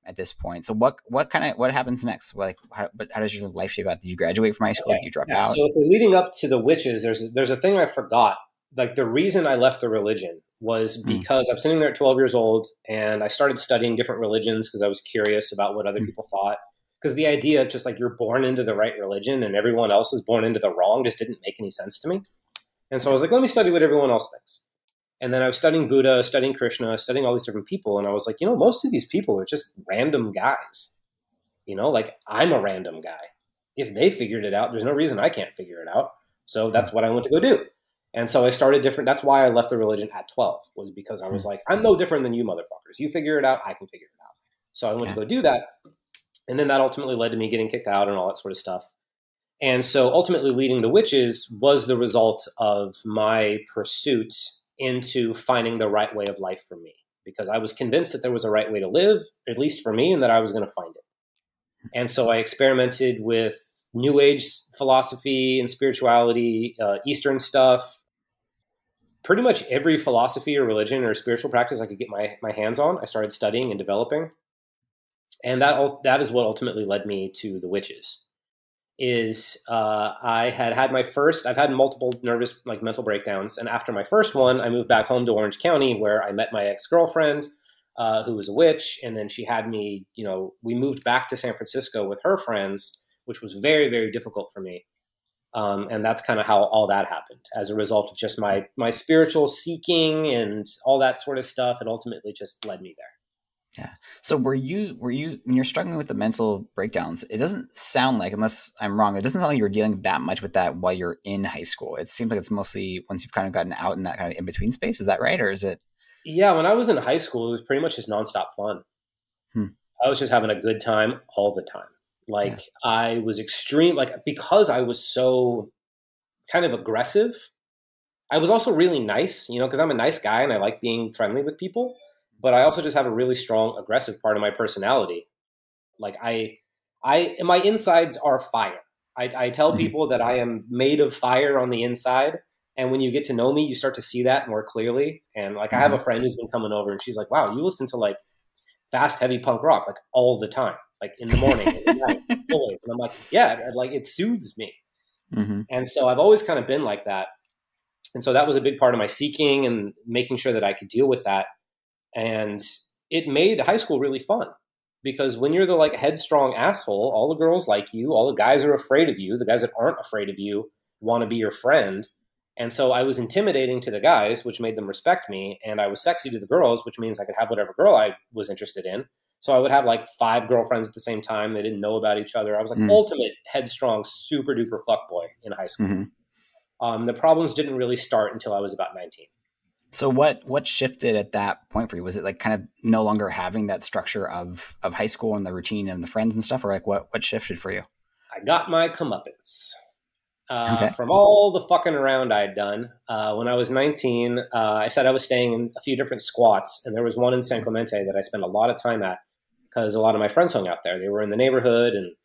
at this point. So what what kind of what happens next? Like how, but how does your life shape out? Do you graduate from high school? Okay. Do you drop yeah. out? So if we're leading up to the witches, there's there's a thing I forgot. Like the reason I left the religion was hmm. because mm. I'm sitting there at 12 years old and I started studying different religions because I was curious about what other mm. people thought. Because the idea of just like you're born into the right religion and everyone else is born into the wrong just didn't make any sense to me. And so I was like, let me study what everyone else thinks. And then I was studying Buddha, studying Krishna, studying all these different people. And I was like, you know, most of these people are just random guys. You know, like I'm a random guy. If they figured it out, there's no reason I can't figure it out. So that's what I went to go do. And so I started different. That's why I left the religion at 12, was because I was hmm. like, I'm no different than you motherfuckers. You figure it out, I can figure it out. So I went to go do that. And then that ultimately led to me getting kicked out and all that sort of stuff. And so ultimately, leading the witches was the result of my pursuit into finding the right way of life for me because I was convinced that there was a right way to live, at least for me, and that I was going to find it. And so I experimented with New Age philosophy and spirituality, uh, Eastern stuff, pretty much every philosophy or religion or spiritual practice I could get my, my hands on. I started studying and developing. And that, that is what ultimately led me to the witches is uh, I had had my first, I've had multiple nervous, like mental breakdowns. And after my first one, I moved back home to Orange County where I met my ex girlfriend, uh, who was a witch. And then she had me, you know, we moved back to San Francisco with her friends, which was very, very difficult for me. Um, and that's kind of how all that happened as a result of just my my spiritual seeking and all that sort of stuff. It ultimately just led me there. Yeah. So were you were you when you're struggling with the mental breakdowns? It doesn't sound like, unless I'm wrong, it doesn't sound like you're dealing that much with that while you're in high school. It seems like it's mostly once you've kind of gotten out in that kind of in between space. Is that right, or is it? Yeah, when I was in high school, it was pretty much just nonstop fun. Hmm. I was just having a good time all the time. Like yeah. I was extreme, like because I was so kind of aggressive. I was also really nice, you know, because I'm a nice guy and I like being friendly with people but I also just have a really strong aggressive part of my personality. Like I, I, my insides are fire. I, I tell mm-hmm. people that I am made of fire on the inside. And when you get to know me, you start to see that more clearly. And like, I have a mm-hmm. friend who's been coming over and she's like, wow, you listen to like fast, heavy punk rock, like all the time, like in the morning, in the night, always. And I'm like, yeah, like it soothes me. Mm-hmm. And so I've always kind of been like that. And so that was a big part of my seeking and making sure that I could deal with that and it made high school really fun because when you're the like headstrong asshole, all the girls like you, all the guys are afraid of you. The guys that aren't afraid of you want to be your friend. And so I was intimidating to the guys, which made them respect me, and I was sexy to the girls, which means I could have whatever girl I was interested in. So I would have like five girlfriends at the same time. They didn't know about each other. I was like mm. ultimate headstrong, super duper fuckboy in high school. Mm-hmm. Um, the problems didn't really start until I was about 19. So what what shifted at that point for you? Was it like kind of no longer having that structure of of high school and the routine and the friends and stuff, or like what what shifted for you? I got my comeuppance uh, okay. from all the fucking around I'd done. Uh, when I was 19, uh, I said I was staying in a few different squats, and there was one in San Clemente that I spent a lot of time at because a lot of my friends hung out there. They were in the neighborhood and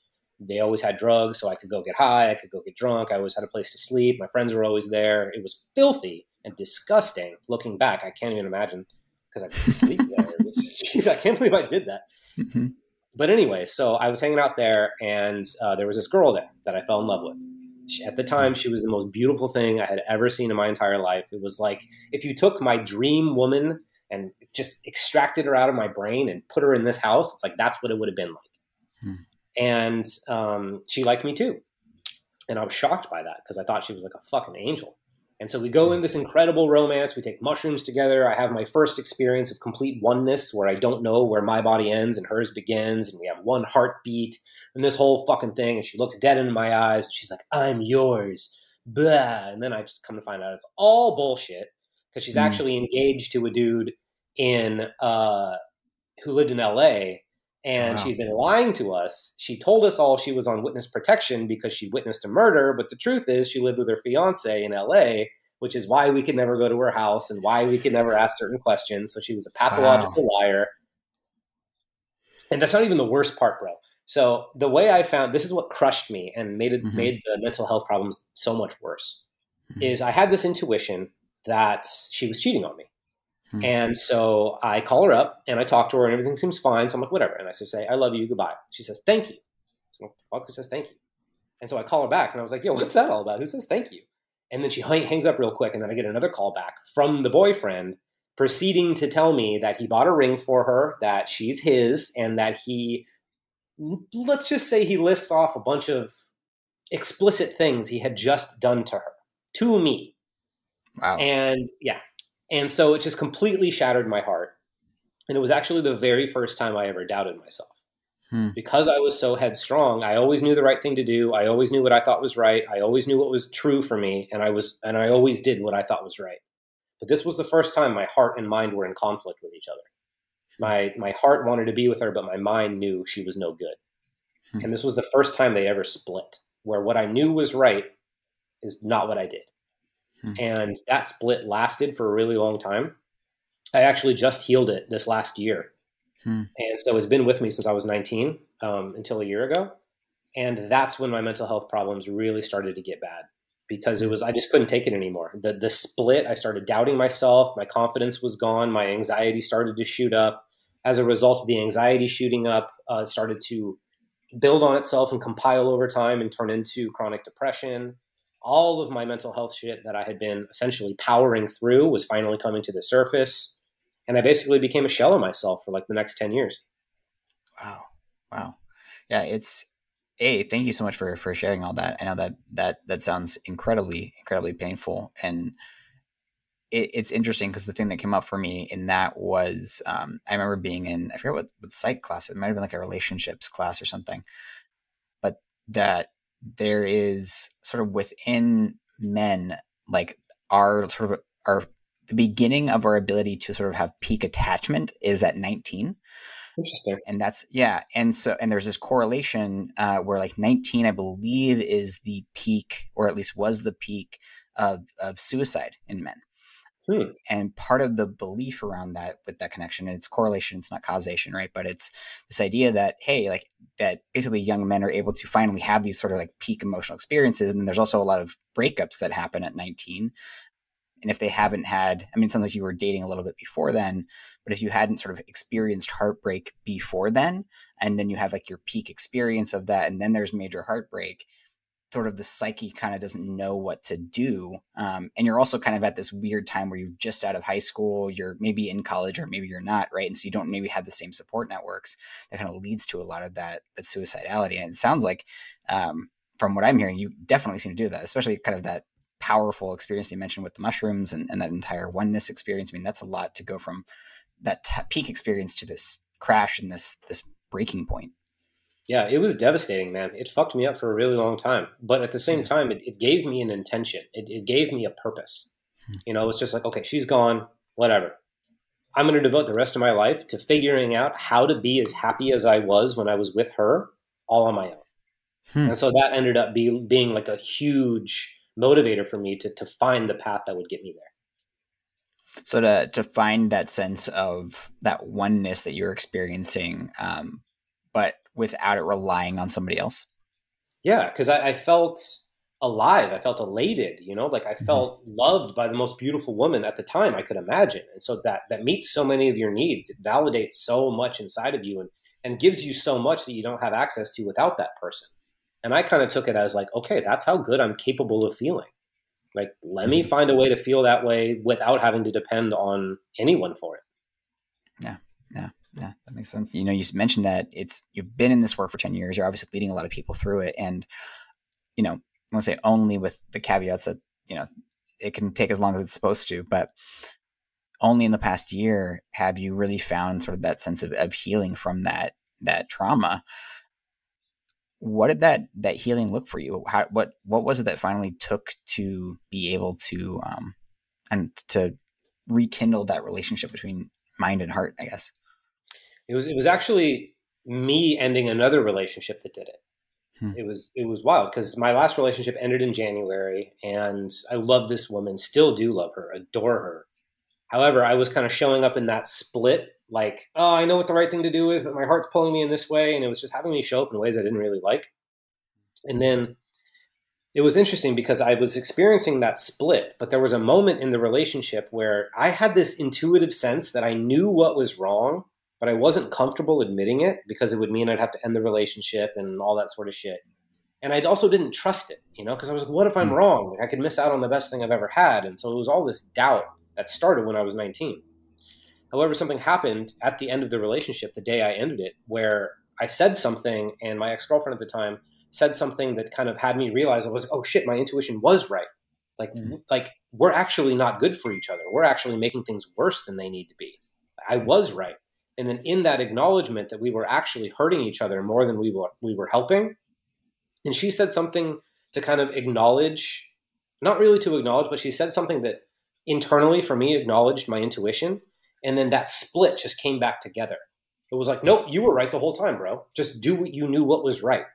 they always had drugs, so I could go get high, I could go get drunk. I always had a place to sleep. My friends were always there. It was filthy and disgusting. Looking back, I can't even imagine because I could sleep there. Was, I can't believe I did that. Mm-hmm. But anyway, so I was hanging out there, and uh, there was this girl there that I fell in love with. She, at the time, she was the most beautiful thing I had ever seen in my entire life. It was like if you took my dream woman and just extracted her out of my brain and put her in this house, it's like that's what it would have been like. Hmm. And um, she liked me too. And I was shocked by that because I thought she was like a fucking angel. And so we go in this incredible romance. We take mushrooms together. I have my first experience of complete oneness where I don't know where my body ends and hers begins. And we have one heartbeat and this whole fucking thing. And she looks dead in my eyes. she's like, I'm yours. Blah. And then I just come to find out it's all bullshit because she's mm. actually engaged to a dude in uh, who lived in LA and wow. she'd been lying to us. She told us all she was on witness protection because she witnessed a murder, but the truth is she lived with her fiance in LA, which is why we could never go to her house and why we could never ask certain questions. So she was a pathological wow. liar. And that's not even the worst part, bro. So the way I found this is what crushed me and made it mm-hmm. made the mental health problems so much worse. Mm-hmm. Is I had this intuition that she was cheating on me. Hmm. And so I call her up and I talk to her and everything seems fine. So I'm like, whatever. And I say, I love you. Goodbye. She says, thank you. So what the fuck? Who says thank you? And so I call her back and I was like, yo, what's that all about? Who says thank you? And then she hangs up real quick. And then I get another call back from the boyfriend proceeding to tell me that he bought a ring for her, that she's his, and that he, let's just say he lists off a bunch of explicit things he had just done to her, to me. Wow. And yeah, and so it just completely shattered my heart. And it was actually the very first time I ever doubted myself. Hmm. Because I was so headstrong, I always knew the right thing to do. I always knew what I thought was right. I always knew what was true for me, and I was and I always did what I thought was right. But this was the first time my heart and mind were in conflict with each other. My my heart wanted to be with her, but my mind knew she was no good. Hmm. And this was the first time they ever split, where what I knew was right is not what I did. Hmm. And that split lasted for a really long time. I actually just healed it this last year. Hmm. And so it's been with me since I was 19 um, until a year ago. And that's when my mental health problems really started to get bad because it was I just couldn't take it anymore. The the split, I started doubting myself, my confidence was gone, my anxiety started to shoot up. As a result of the anxiety shooting up, uh, started to build on itself and compile over time and turn into chronic depression all of my mental health shit that I had been essentially powering through was finally coming to the surface. And I basically became a shell of myself for like the next 10 years. Wow. Wow. Yeah. It's, hey, thank you so much for for sharing all that. I know that that that sounds incredibly incredibly painful, and it, it's interesting because the thing that came up for me in that was um, I remember being in I forget what what psych class it might have been like a relationships class or something, but that there is sort of within men like our sort of our the beginning of our ability to sort of have peak attachment is at 19 Interesting. And that's yeah, and so and there's this correlation uh, where like 19, I believe, is the peak, or at least was the peak of of suicide in men. Hmm. And part of the belief around that with that connection, and it's correlation, it's not causation, right? But it's this idea that, hey, like that basically young men are able to finally have these sort of like peak emotional experiences. And then there's also a lot of breakups that happen at 19 and if they haven't had, I mean, it sounds like you were dating a little bit before then, but if you hadn't sort of experienced heartbreak before then, and then you have like your peak experience of that, and then there's major heartbreak, sort of the psyche kind of doesn't know what to do. Um, and you're also kind of at this weird time where you're just out of high school, you're maybe in college or maybe you're not, right? And so you don't maybe have the same support networks that kind of leads to a lot of that, that suicidality. And it sounds like, um, from what I'm hearing, you definitely seem to do that, especially kind of that powerful experience you mentioned with the mushrooms and, and that entire oneness experience. I mean, that's a lot to go from that t- peak experience to this crash and this this breaking point. Yeah, it was devastating, man. It fucked me up for a really long time. But at the same time, it, it, gave me an intention. It, it gave me a purpose. Hmm. You know, it's just like, okay, she's gone, whatever. I'm going to devote the rest of my life to figuring out how to be as happy as I was when I was with her, all on my own. Hmm. And so that ended up be, being like a huge motivator for me to to find the path that would get me there. So to to find that sense of that oneness that you're experiencing, um, but without it relying on somebody else. Yeah, because I, I, felt alive. I felt elated. You know, like I mm-hmm. felt mm-hmm. loved by the most beautiful woman at the time I could imagine. And so that that meets so many of your needs. It validates so much inside of you and and gives you so much that you don't have access to without that person. And I kind of took it as like, okay, that's how good I'm capable of feeling. Like, let me mm-hmm. find a way to feel that way without having to depend on anyone for it. Yeah, yeah, that makes sense. You know, you mentioned that it's you've been in this work for ten years. You're obviously leading a lot of people through it, and you know, I want to say only with the caveats that you know it can take as long as it's supposed to, but only in the past year have you really found sort of that sense of, of healing from that that trauma what did that that healing look for you? How, what what was it that finally took to be able to um, and to rekindle that relationship between mind and heart? I guess it was it was actually me ending another relationship that did it. Hmm. It was it was wild because my last relationship ended in January, and I love this woman, still do love her, adore her. However, I was kind of showing up in that split like, oh, I know what the right thing to do is, but my heart's pulling me in this way. And it was just having me show up in ways I didn't really like. And then it was interesting because I was experiencing that split, but there was a moment in the relationship where I had this intuitive sense that I knew what was wrong, but I wasn't comfortable admitting it because it would mean I'd have to end the relationship and all that sort of shit. And I also didn't trust it, you know, because I was like, what if I'm hmm. wrong? I could miss out on the best thing I've ever had. And so it was all this doubt that started when I was 19. However, something happened at the end of the relationship, the day I ended it, where I said something, and my ex girlfriend at the time said something that kind of had me realize I was, oh shit, my intuition was right. Like, mm-hmm. like we're actually not good for each other. We're actually making things worse than they need to be. I was right. And then in that acknowledgement that we were actually hurting each other more than we were we were helping, and she said something to kind of acknowledge, not really to acknowledge, but she said something that internally for me acknowledged my intuition and then that split just came back together. It was like, nope, you were right the whole time, bro. Just do what you knew what was right.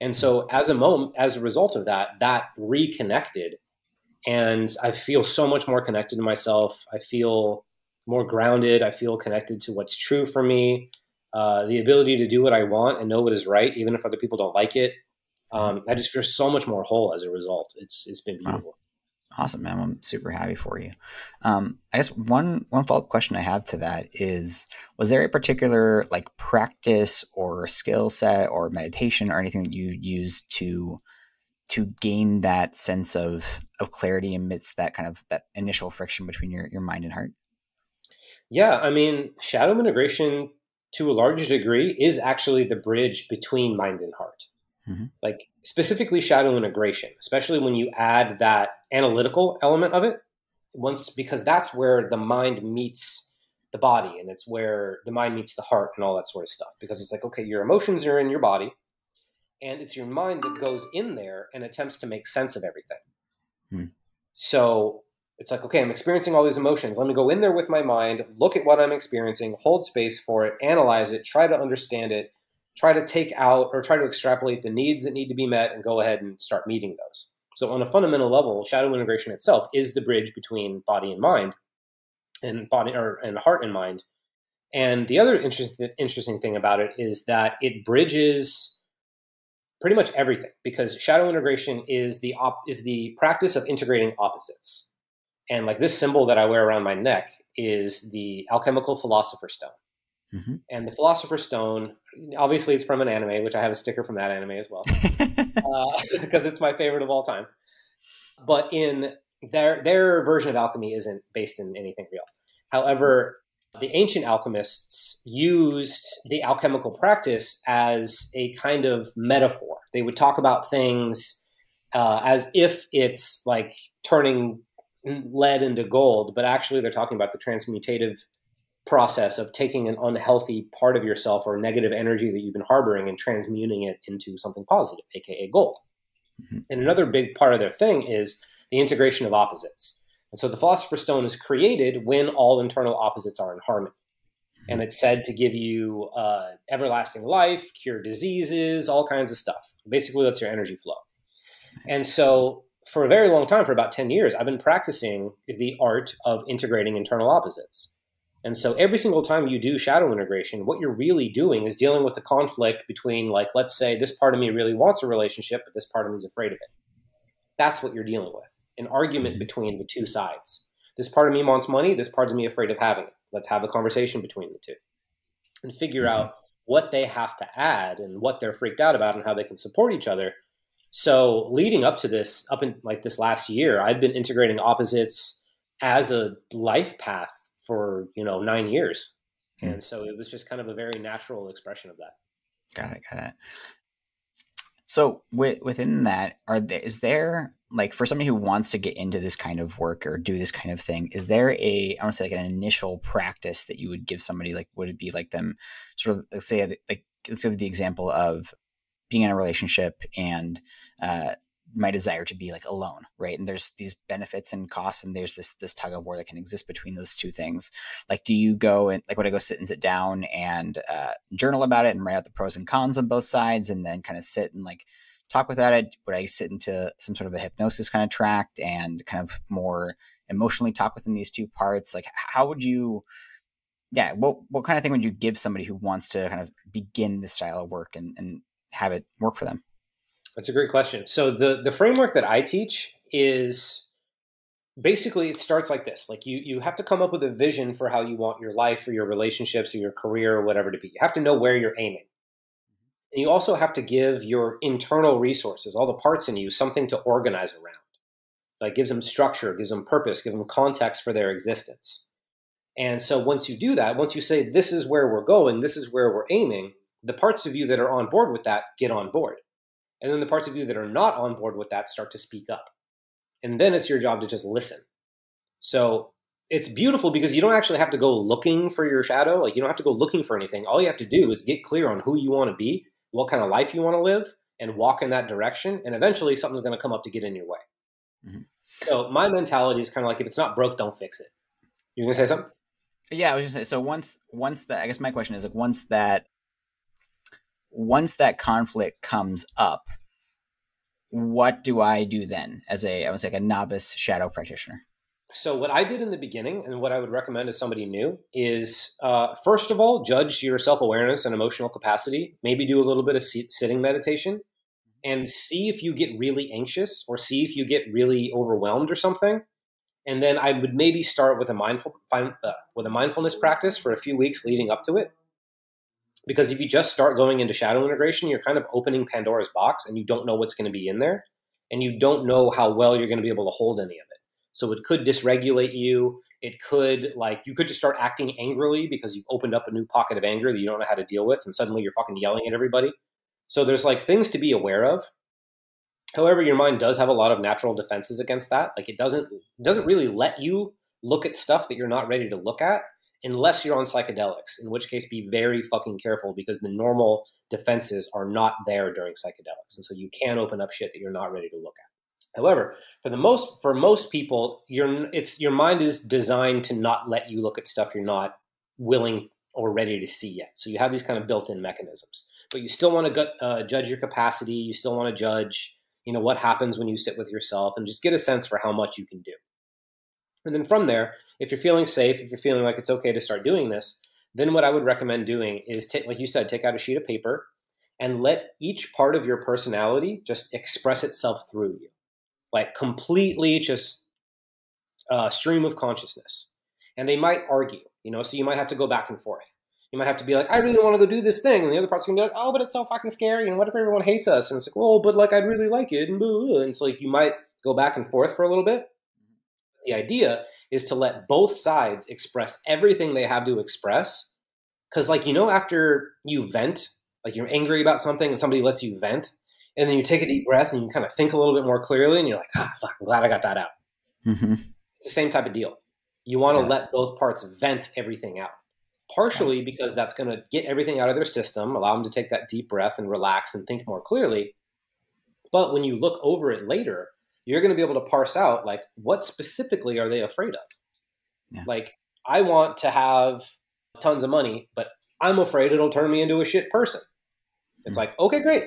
And so as a moment, as a result of that, that reconnected. And I feel so much more connected to myself. I feel more grounded. I feel connected to what's true for me. Uh, the ability to do what I want and know what is right, even if other people don't like it. Um, I just feel so much more whole as a result. It's it's been beautiful. Awesome, man. I'm super happy for you. Um, I guess one one follow up question I have to that is: Was there a particular like practice or skill set or meditation or anything that you used to to gain that sense of of clarity amidst that kind of that initial friction between your your mind and heart? Yeah, I mean, shadow integration to a large degree is actually the bridge between mind and heart. Mm-hmm. Like specifically shadow integration, especially when you add that analytical element of it, once because that's where the mind meets the body and it's where the mind meets the heart and all that sort of stuff. Because it's like, okay, your emotions are in your body, and it's your mind that goes in there and attempts to make sense of everything. Hmm. So it's like, okay, I'm experiencing all these emotions. Let me go in there with my mind, look at what I'm experiencing, hold space for it, analyze it, try to understand it, try to take out or try to extrapolate the needs that need to be met, and go ahead and start meeting those. So, on a fundamental level, shadow integration itself is the bridge between body and mind, and body or and heart and mind. And the other interesting interesting thing about it is that it bridges pretty much everything because shadow integration is the op- is the practice of integrating opposites. And like this symbol that I wear around my neck is the alchemical philosopher's stone. Mm-hmm. And the philosopher's stone, obviously, it's from an anime, which I have a sticker from that anime as well, uh, because it's my favorite of all time. But in their their version of alchemy isn't based in anything real. However, the ancient alchemists used the alchemical practice as a kind of metaphor. They would talk about things uh, as if it's like turning lead into gold, but actually they're talking about the transmutative process of taking an unhealthy part of yourself or negative energy that you've been harboring and transmuting it into something positive, aka gold. Mm-hmm. And another big part of their thing is the integration of opposites. And so the Philosopher's Stone is created when all internal opposites are in harmony. Mm-hmm. And it's said to give you uh, everlasting life, cure diseases, all kinds of stuff. Basically, that's your energy flow. And so for a very long time, for about 10 years, I've been practicing the art of integrating internal opposites. And so every single time you do shadow integration, what you're really doing is dealing with the conflict between, like, let's say this part of me really wants a relationship, but this part of me is afraid of it. That's what you're dealing with an argument mm-hmm. between the two sides. This part of me wants money, this part of me is afraid of having it. Let's have a conversation between the two and figure mm-hmm. out what they have to add and what they're freaked out about and how they can support each other so leading up to this, up in like this last year, I've been integrating opposites as a life path for you know nine years, hmm. and so it was just kind of a very natural expression of that. Got it. Got it. So within that, are there, is there like for somebody who wants to get into this kind of work or do this kind of thing, is there a I want to say like an initial practice that you would give somebody? Like, would it be like them sort of let's say like let's give the example of being in a relationship and uh, my desire to be like alone right? And there's these benefits and costs and there's this this tug of war that can exist between those two things. Like do you go and like would i go sit and sit down and uh, journal about it and write out the pros and cons on both sides and then kind of sit and like talk without it? Would i sit into some sort of a hypnosis kind of tract and kind of more emotionally talk within these two parts? Like how would you yeah what what kind of thing would you give somebody who wants to kind of begin this style of work and, and have it work for them? That's a great question. So the the framework that I teach is basically it starts like this. Like you you have to come up with a vision for how you want your life or your relationships or your career or whatever to be. You have to know where you're aiming. And you also have to give your internal resources, all the parts in you, something to organize around. Like gives them structure, gives them purpose, gives them context for their existence. And so once you do that, once you say this is where we're going, this is where we're aiming, the parts of you that are on board with that get on board. And then the parts of you that are not on board with that start to speak up. And then it's your job to just listen. So it's beautiful because you don't actually have to go looking for your shadow. Like you don't have to go looking for anything. All you have to do is get clear on who you want to be, what kind of life you want to live, and walk in that direction. And eventually something's going to come up to get in your way. Mm-hmm. So my mentality is kind of like if it's not broke, don't fix it. You gonna say something? Yeah, I was just saying. So once, once that, I guess my question is like, once that once that conflict comes up, what do I do then as a I was like a novice shadow practitioner? So what I did in the beginning, and what I would recommend as somebody new, is uh, first of all judge your self awareness and emotional capacity. Maybe do a little bit of sitting meditation, and see if you get really anxious or see if you get really overwhelmed or something. And then I would maybe start with a mindful uh, with a mindfulness practice for a few weeks leading up to it, because if you just start going into shadow integration, you're kind of opening Pandora's box and you don't know what's going to be in there and you don't know how well you're going to be able to hold any of it. So it could dysregulate you. It could like you could just start acting angrily because you've opened up a new pocket of anger that you don't know how to deal with and suddenly you're fucking yelling at everybody. So there's like things to be aware of. However, your mind does have a lot of natural defenses against that. Like it doesn't doesn't really let you look at stuff that you're not ready to look at unless you're on psychedelics, in which case be very fucking careful because the normal defenses are not there during psychedelics. And so you can open up shit that you're not ready to look at. However, for the most for most people, your it's your mind is designed to not let you look at stuff you're not willing or ready to see yet. So you have these kind of built-in mechanisms, but you still want to uh, judge your capacity. You still want to judge, you know, what happens when you sit with yourself, and just get a sense for how much you can do. And then from there, if you're feeling safe, if you're feeling like it's okay to start doing this, then what I would recommend doing is take, like you said, take out a sheet of paper and let each part of your personality just express itself through you, like completely just uh, stream of consciousness. And they might argue, you know, so you might have to go back and forth. You might have to be like, I really want to go do this thing, and the other part's gonna be like, oh, but it's so fucking scary, and what if everyone hates us? And it's like, well, but like I'd really like it, and blah. and so like you might go back and forth for a little bit. The idea is to let both sides express everything they have to express. Because, like, you know, after you vent, like you're angry about something and somebody lets you vent, and then you take a deep breath and you kind of think a little bit more clearly, and you're like, ah, fuck, I'm glad I got that out. Mm-hmm. It's the same type of deal. You want to yeah. let both parts vent everything out. Partially because that's going to get everything out of their system, allow them to take that deep breath and relax and think more clearly. But when you look over it later, you're going to be able to parse out like what specifically are they afraid of yeah. like i want to have tons of money but i'm afraid it'll turn me into a shit person it's mm-hmm. like okay great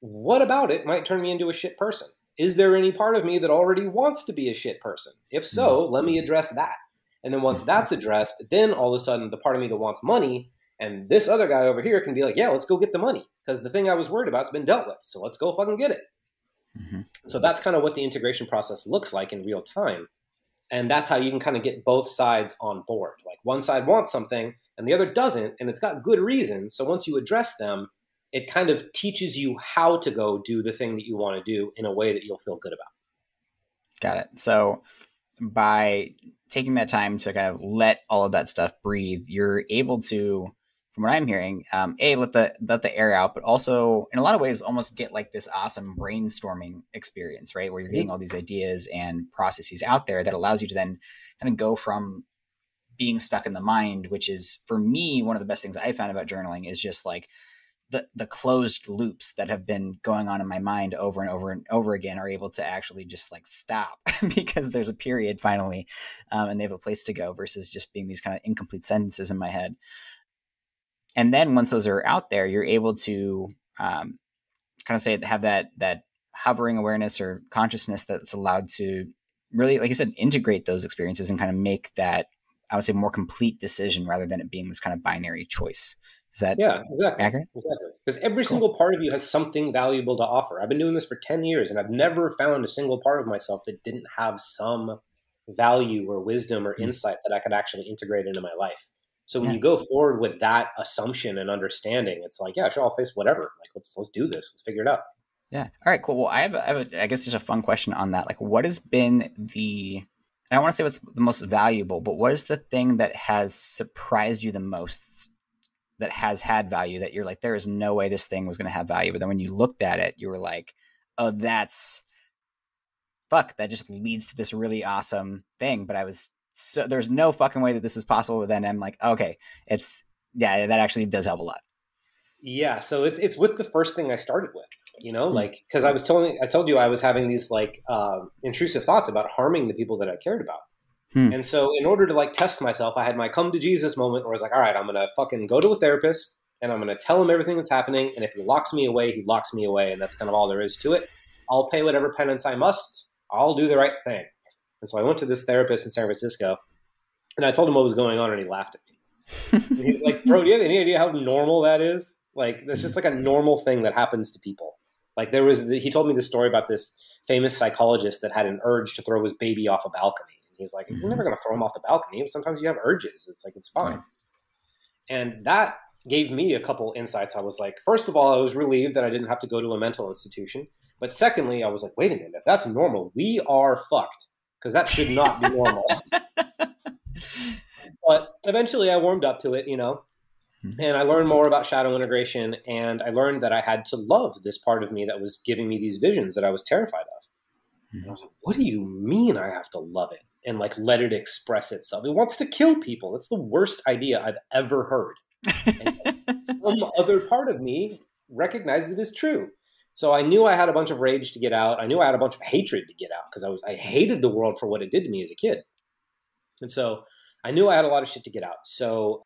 what about it might turn me into a shit person is there any part of me that already wants to be a shit person if so mm-hmm. let me address that and then once mm-hmm. that's addressed then all of a sudden the part of me that wants money and this other guy over here can be like yeah let's go get the money because the thing i was worried about's been dealt with so let's go fucking get it Mm-hmm. So that's kind of what the integration process looks like in real time. And that's how you can kind of get both sides on board. Like one side wants something and the other doesn't, and it's got good reason. So once you address them, it kind of teaches you how to go do the thing that you want to do in a way that you'll feel good about. Got it. So by taking that time to kind of let all of that stuff breathe, you're able to from what I'm hearing, um, a let the let the air out, but also in a lot of ways almost get like this awesome brainstorming experience, right? Where you're getting all these ideas and processes out there that allows you to then kind of go from being stuck in the mind, which is for me one of the best things I found about journaling is just like the the closed loops that have been going on in my mind over and over and over again are able to actually just like stop because there's a period finally, um, and they have a place to go versus just being these kind of incomplete sentences in my head and then once those are out there, you're able to um, kind of say have that that hovering awareness or consciousness that's allowed to really, like you said, integrate those experiences and kind of make that I would say more complete decision rather than it being this kind of binary choice. Is that yeah, exactly, accurate? Exactly, because every cool. single part of you has something valuable to offer. I've been doing this for ten years, and I've never found a single part of myself that didn't have some value or wisdom or mm-hmm. insight that I could actually integrate into my life. So when yeah. you go forward with that assumption and understanding, it's like, yeah, sure, I'll face whatever. Like, let's let's do this. Let's figure it out. Yeah. All right. Cool. Well, I have, a, I, have a, I guess just a fun question on that. Like, what has been the I don't want to say what's the most valuable, but what is the thing that has surprised you the most that has had value that you're like, there is no way this thing was going to have value. But then when you looked at it, you were like, oh, that's fuck, that just leads to this really awesome thing. But I was so there's no fucking way that this is possible. But then I'm like, okay, it's yeah, that actually does help a lot. Yeah, so it's it's with the first thing I started with, you know, mm-hmm. like because I was telling I told you I was having these like uh, intrusive thoughts about harming the people that I cared about. Hmm. And so, in order to like test myself, I had my come to Jesus moment where I was like, all right, I'm going to fucking go to a therapist and I'm going to tell him everything that's happening. And if he locks me away, he locks me away. And that's kind of all there is to it. I'll pay whatever penance I must. I'll do the right thing. And so I went to this therapist in San Francisco and I told him what was going on and he laughed at me. and he's like, bro, do you have any idea how normal that is? Like, that's just like a normal thing that happens to people. Like there was, the, he told me this story about this famous psychologist that had an urge to throw his baby off a balcony. And he's like, you're never mm-hmm. going to throw him off the balcony. Sometimes you have urges. It's like, it's fine. And that gave me a couple insights. I was like, first of all, I was relieved that I didn't have to go to a mental institution. But secondly, I was like, wait a minute, if that's normal, we are fucked because that should not be normal. but eventually I warmed up to it, you know. Mm-hmm. And I learned more about shadow integration, and I learned that I had to love this part of me that was giving me these visions that I was terrified of. And I was like, what do you mean I have to love it and like let it express itself? It wants to kill people. That's the worst idea I've ever heard. some other part of me recognized it as true. So I knew I had a bunch of rage to get out. I knew I had a bunch of hatred to get out because I was I hated the world for what it did to me as a kid. And so I knew I had a lot of shit to get out. So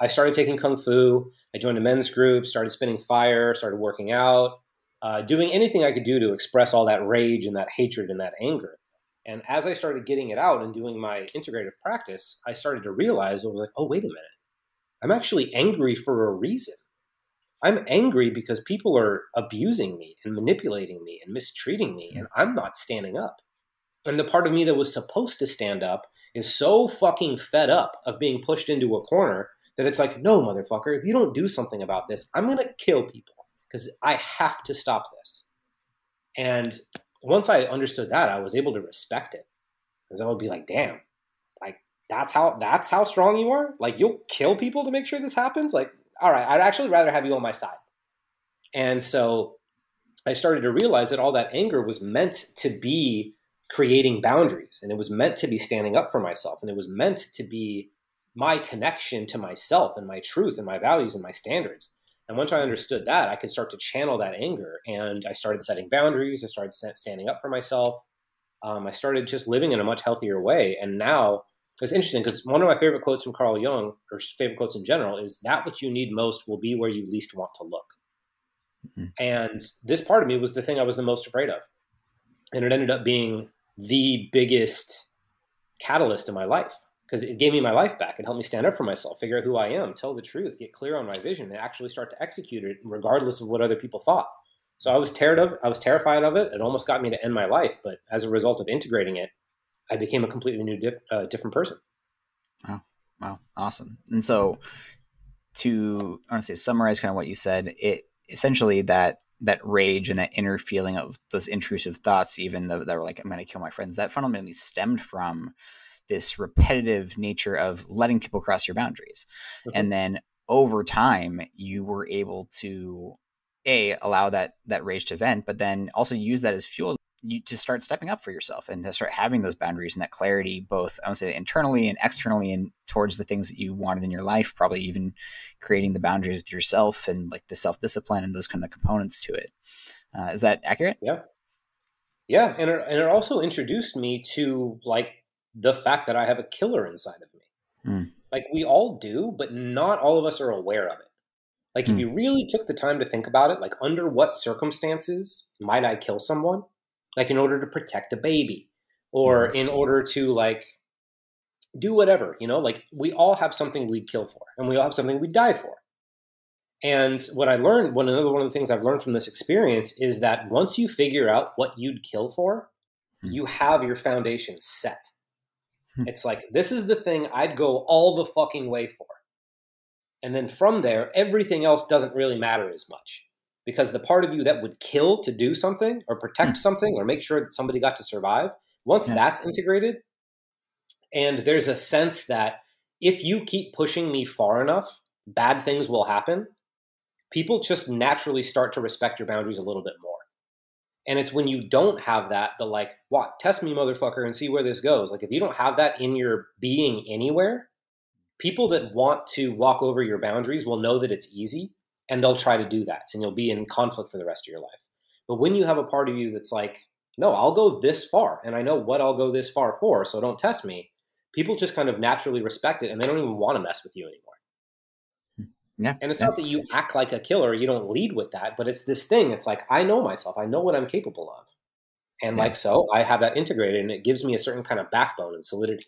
I started taking kung fu. I joined a men's group, started spinning fire, started working out, uh, doing anything I could do to express all that rage and that hatred and that anger. And as I started getting it out and doing my integrative practice, I started to realize I was like, oh, wait a minute. I'm actually angry for a reason. I'm angry because people are abusing me and manipulating me and mistreating me, and I'm not standing up. And the part of me that was supposed to stand up is so fucking fed up of being pushed into a corner that it's like, no, motherfucker, if you don't do something about this, I'm going to kill people because I have to stop this. And once I understood that, I was able to respect it because I would be like, damn, like that's how that's how strong you are. Like you'll kill people to make sure this happens. Like, all right, I'd actually rather have you on my side. And so I started to realize that all that anger was meant to be creating boundaries and it was meant to be standing up for myself and it was meant to be my connection to myself and my truth and my values and my standards. And once I understood that, I could start to channel that anger. And I started setting boundaries. I started standing up for myself. Um, I started just living in a much healthier way. And now it's interesting because one of my favorite quotes from Carl Jung, or favorite quotes in general, is that what you need most will be where you least want to look. Mm-hmm. And this part of me was the thing I was the most afraid of. And it ended up being the biggest catalyst in my life because it gave me my life back. It helped me stand up for myself, figure out who I am, tell the truth, get clear on my vision, and actually start to execute it, regardless of what other people thought. So I was terrified of, I was terrified of it. It almost got me to end my life, but as a result of integrating it, I became a completely new, uh, different person. Wow, wow, awesome! And so, to I want to say summarize kind of what you said, it essentially that that rage and that inner feeling of those intrusive thoughts, even though that were like, I'm going to kill my friends, that fundamentally stemmed from this repetitive nature of letting people cross your boundaries. Mm-hmm. And then over time, you were able to a allow that that rage to vent, but then also use that as fuel you, to start stepping up for yourself and to start having those boundaries and that clarity, both I would say internally and externally, and towards the things that you wanted in your life. Probably even creating the boundaries with yourself and like the self discipline and those kind of components to it. Uh, is that accurate? Yeah, yeah, and it, and it also introduced me to like the fact that I have a killer inside of me. Mm. Like we all do, but not all of us are aware of it. Like if hmm. you really took the time to think about it, like under what circumstances might I kill someone? Like in order to protect a baby or in order to like do whatever, you know, like we all have something we'd kill for and we all have something we'd die for. And what I learned, one another one of the things I've learned from this experience is that once you figure out what you'd kill for, mm. you have your foundation set. Hmm. It's like, this is the thing I'd go all the fucking way for. And then from there, everything else doesn't really matter as much because the part of you that would kill to do something or protect hmm. something or make sure that somebody got to survive, once yeah. that's integrated, and there's a sense that if you keep pushing me far enough, bad things will happen, people just naturally start to respect your boundaries a little bit more. And it's when you don't have that, the like, what, test me, motherfucker, and see where this goes. Like, if you don't have that in your being anywhere, people that want to walk over your boundaries will know that it's easy and they'll try to do that. And you'll be in conflict for the rest of your life. But when you have a part of you that's like, no, I'll go this far and I know what I'll go this far for, so don't test me, people just kind of naturally respect it and they don't even want to mess with you anymore. Yeah. And it's yeah. not that you act like a killer, you don't lead with that, but it's this thing. It's like, I know myself, I know what I'm capable of. And yeah. like so, I have that integrated and it gives me a certain kind of backbone and solidity.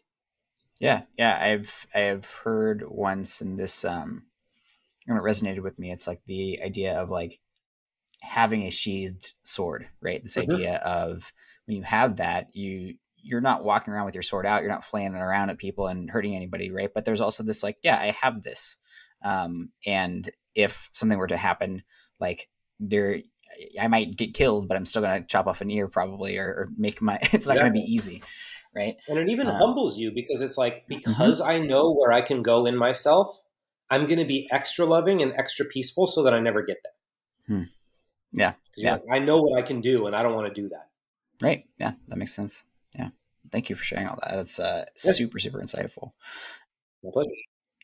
Yeah. Yeah. I've I've heard once in this um and it resonated with me. It's like the idea of like having a sheathed sword, right? This mm-hmm. idea of when you have that, you you're not walking around with your sword out, you're not flailing around at people and hurting anybody, right? But there's also this like, yeah, I have this um, and if something were to happen, like there, I might get killed, but I'm still going to chop off an ear probably, or, or make my. It's not yeah. to be easy, right? And it even um, humbles you because it's like mm-hmm. because mm-hmm. I know where I can go in myself. I'm going to be extra loving and extra peaceful so that I never get there. Hmm. Yeah. Yeah. Like, I know what I can do and I don't want to do that. Right. Yeah. That makes sense. Yeah. Thank you for sharing all that. That's uh, super, super insightful. My pleasure.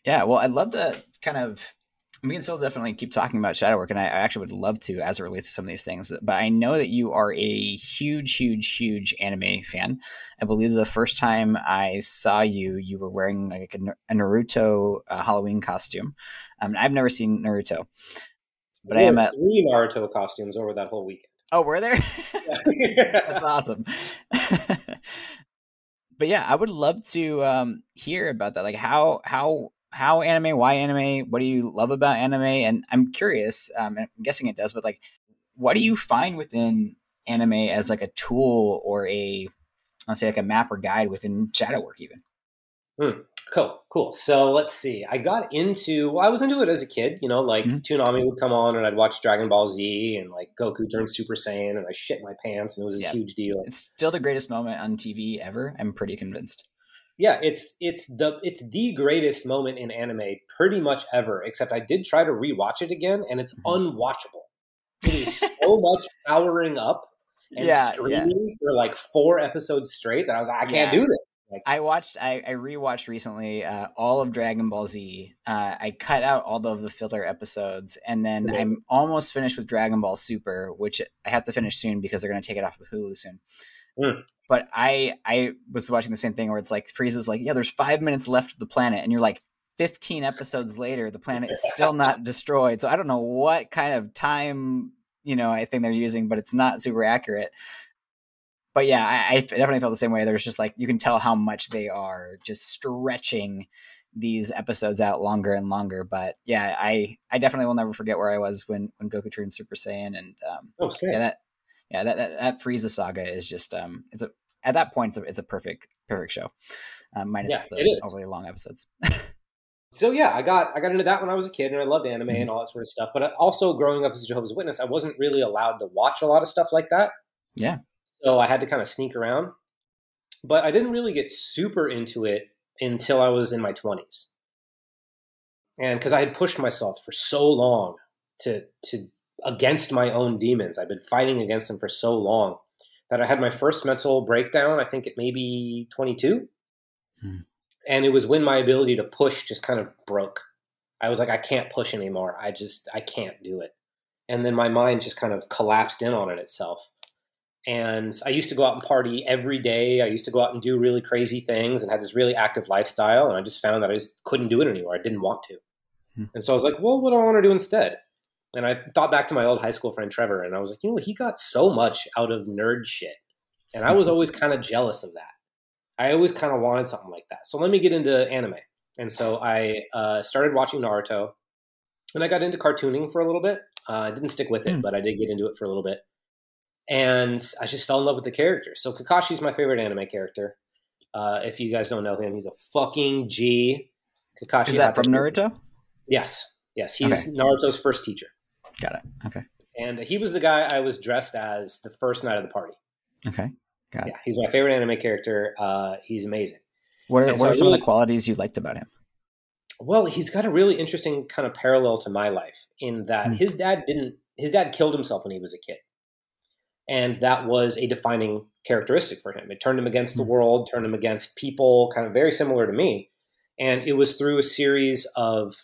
Yeah. Well, I'd love to kind of we can still definitely keep talking about shadow work, and I, actually would love to as it relates to some of these things. But I know that you are a huge, huge, huge anime fan. I believe the first time I saw you, you were wearing like a, a Naruto uh, Halloween costume. Um, I've never seen Naruto, but there I am at three Naruto costumes over that whole weekend. Oh, were there? That's awesome. but yeah, I would love to um, hear about that. Like how how how anime, why anime, what do you love about anime? And I'm curious, um, I'm guessing it does, but like, what do you find within anime as like a tool or a, I'll say like a map or guide within shadow work even? Hmm. Cool, cool. So let's see. I got into, well, I was into it as a kid, you know, like mm-hmm. Toonami would come on and I'd watch Dragon Ball Z and like Goku turned Super Saiyan and I shit my pants and it was a yeah. huge deal. It's still the greatest moment on TV ever. I'm pretty convinced yeah, it's it's the it's the greatest moment in anime pretty much ever. Except I did try to rewatch it again, and it's mm-hmm. unwatchable. It is so much powering up and yeah, screaming yeah. for like four episodes straight that I was like, I can't yeah. do this. Like, I watched, I, I rewatched recently uh, all of Dragon Ball Z. Uh, I cut out all of the filler episodes, and then. I'm almost finished with Dragon Ball Super, which I have to finish soon because they're going to take it off of Hulu soon. Mm. But I I was watching the same thing where it's like Frieza's like, yeah, there's five minutes left of the planet, and you're like, 15 episodes later, the planet is still not destroyed. So I don't know what kind of time you know I think they're using, but it's not super accurate. But yeah, I, I definitely felt the same way. There's just like you can tell how much they are just stretching these episodes out longer and longer. But yeah, I I definitely will never forget where I was when when Goku turned Super Saiyan, and um, oh, yeah, that yeah that, that that Frieza saga is just um it's a at that point, it's a, it's a perfect perfect show, um, minus yeah, the overly long episodes. so yeah, I got I got into that when I was a kid, and I loved anime mm-hmm. and all that sort of stuff. But also, growing up as a Jehovah's Witness, I wasn't really allowed to watch a lot of stuff like that. Yeah, so I had to kind of sneak around. But I didn't really get super into it until I was in my twenties, and because I had pushed myself for so long to to against my own demons, I've been fighting against them for so long that I had my first mental breakdown, I think at maybe 22. Hmm. And it was when my ability to push just kind of broke. I was like, I can't push anymore. I just, I can't do it. And then my mind just kind of collapsed in on it itself. And I used to go out and party every day. I used to go out and do really crazy things and had this really active lifestyle. And I just found that I just couldn't do it anymore. I didn't want to. Hmm. And so I was like, well, what do I want to do instead? And I thought back to my old high school friend Trevor, and I was like, you know, he got so much out of nerd shit. And I was always kind of jealous of that. I always kind of wanted something like that. So let me get into anime. And so I uh, started watching Naruto, and I got into cartooning for a little bit. Uh, I didn't stick with it, mm. but I did get into it for a little bit. And I just fell in love with the characters. So Kakashi's my favorite anime character. Uh, if you guys don't know him, he's a fucking G. Kakashi. Is that from Naruto? Yes. Yes. He's okay. Naruto's first teacher. Got it. Okay. And he was the guy I was dressed as the first night of the party. Okay. Got it. Yeah, he's my favorite anime character. Uh, he's amazing. What are, what so are some really, of the qualities you liked about him? Well, he's got a really interesting kind of parallel to my life in that mm. his dad didn't. His dad killed himself when he was a kid, and that was a defining characteristic for him. It turned him against mm. the hmm. world, turned him against people, kind of very similar to me. And it was through a series of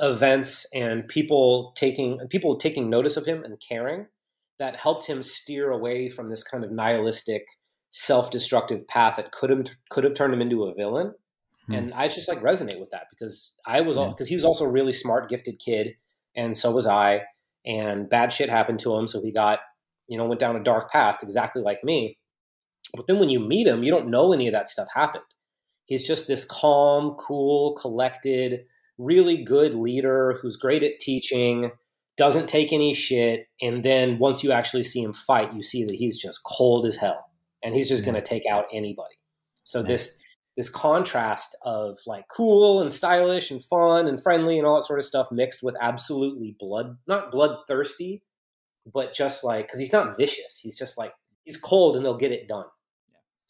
events and people taking people taking notice of him and caring that helped him steer away from this kind of nihilistic self-destructive path that could have could have turned him into a villain hmm. and i just like resonate with that because i was because yeah. he was also a really smart gifted kid and so was i and bad shit happened to him so he got you know went down a dark path exactly like me but then when you meet him you don't know any of that stuff happened he's just this calm cool collected really good leader who's great at teaching, doesn't take any shit, and then once you actually see him fight, you see that he's just cold as hell, and he's just going to take out anybody. So nice. this this contrast of like cool and stylish and fun and friendly and all that sort of stuff mixed with absolutely blood not bloodthirsty but just like because he's not vicious he's just like he's cold and they'll get it done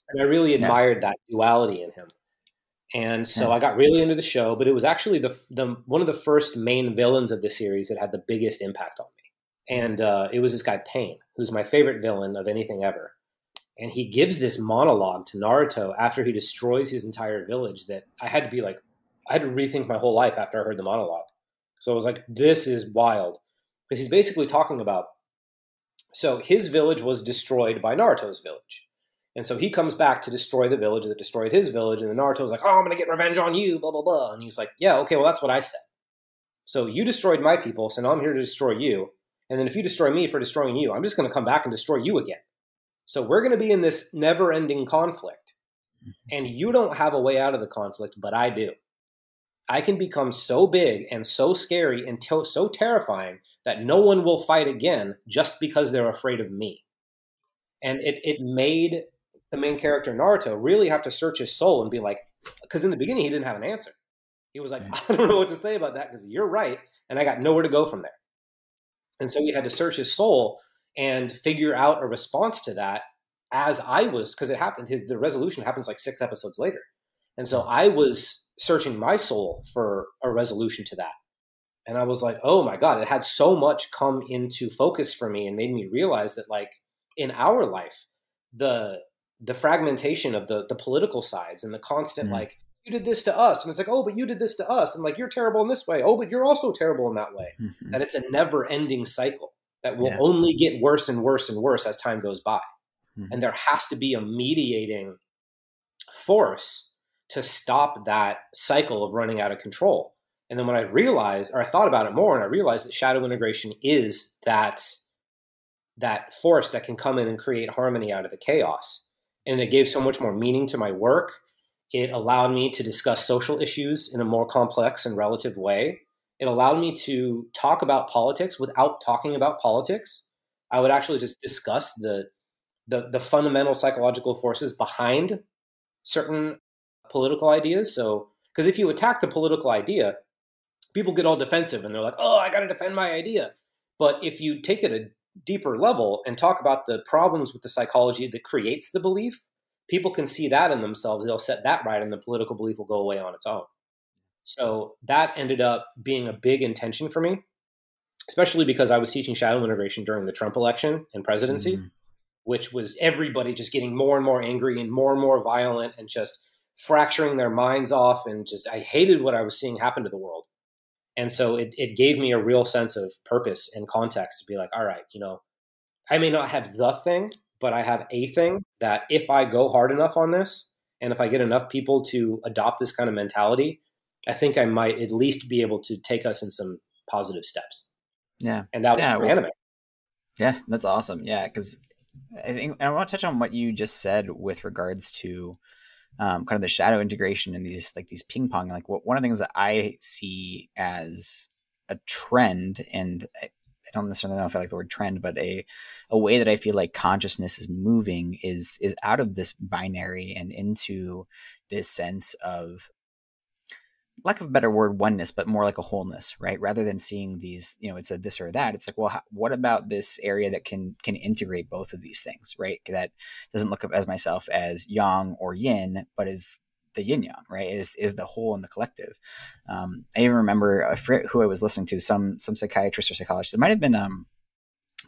and i really admired yeah. that duality in him And so I got really into the show, but it was actually the, the one of the first main villains of the series that had the biggest impact on me. And uh, it was this guy Pain, who's my favorite villain of anything ever. And he gives this monologue to Naruto after he destroys his entire village that I had to be like, I had to rethink my whole life after I heard the monologue. So I was like, this is wild. Because he's basically talking about so his village was destroyed by Naruto's village. And so he comes back to destroy the village that destroyed his village. And then Naruto's like, oh, I'm to get revenge on you, blah, blah, blah. And he's like, yeah, okay, well, that's what I said. So you destroyed my people, so now I'm here to destroy you. And then if you destroy me for destroying you, I'm just to come back and destroy you again. So we're to be in this never ending conflict. And you don't have a way out of the conflict, but I do. I can become so big and so scary and so terrifying that no one will fight again just because they're afraid of me. And it, it made the main character Naruto really have to search his soul and be like, because in the beginning he didn't have an answer. He was like, I don't know what to say about that because you're right, and I got nowhere to go from there. And so he had to search his soul and figure out a response to that as I was, because it happened. His the resolution happens like six episodes later, and so I was searching my soul for a resolution to that. And I was like, oh my God, it had so much come into focus for me and made me realize that, like, in our life, the the fragmentation of the the political sides and the constant mm-hmm. like you did this to us and it's like oh but you did this to us and like you're terrible in this way oh but you're also terrible in that way mm-hmm. that it's a never ending cycle that will yeah. only get worse and worse and worse as time goes by mm-hmm. and there has to be a mediating force to stop that cycle of running out of control and then when i realized or i thought about it more and i realized that shadow integration is that that force that can come in and create harmony out of the chaos and it gave so much more meaning to my work. It allowed me to discuss social issues in a more complex and relative way. It allowed me to talk about politics without talking about politics. I would actually just discuss the the, the fundamental psychological forces behind certain political ideas. So, because if you attack the political idea, people get all defensive and they're like, "Oh, I got to defend my idea." But if you take it a deeper level and talk about the problems with the psychology that creates the belief, people can see that in themselves. They'll set that right, and the political belief will go away on its own. So that ended up being a big intention for me, especially because I was teaching shadow integration during the Trump election and presidency, mm-hmm. which was everybody just getting more and more angry and more and more violent and just fracturing their minds off. And just, I hated what I was seeing happen to the world. And so it, it gave me a real sense of purpose and context to be like, all right, you know, I may not have the thing, but I have a thing that if I go hard enough on this and if I get enough people to adopt this kind of mentality, I think I might at least be able to take us in some positive steps. Yeah. And that was yeah, well, anime. Yeah, that's awesome. Yeah, because I think I want to touch on what you just said with regards to um, kind of the shadow integration and these like these ping pong. Like what, one of the things that I see as a trend, and I, I don't necessarily know if I like the word trend, but a a way that I feel like consciousness is moving is is out of this binary and into this sense of lack of a better word, oneness, but more like a wholeness, right? Rather than seeing these, you know, it's a this or that. It's like, well, how, what about this area that can can integrate both of these things, right? That doesn't look up as myself as yang or yin, but is the yin yang, right? Is is the whole and the collective. Um, I even remember I forget who I was listening to, some some psychiatrist or psychologist. It might have been um,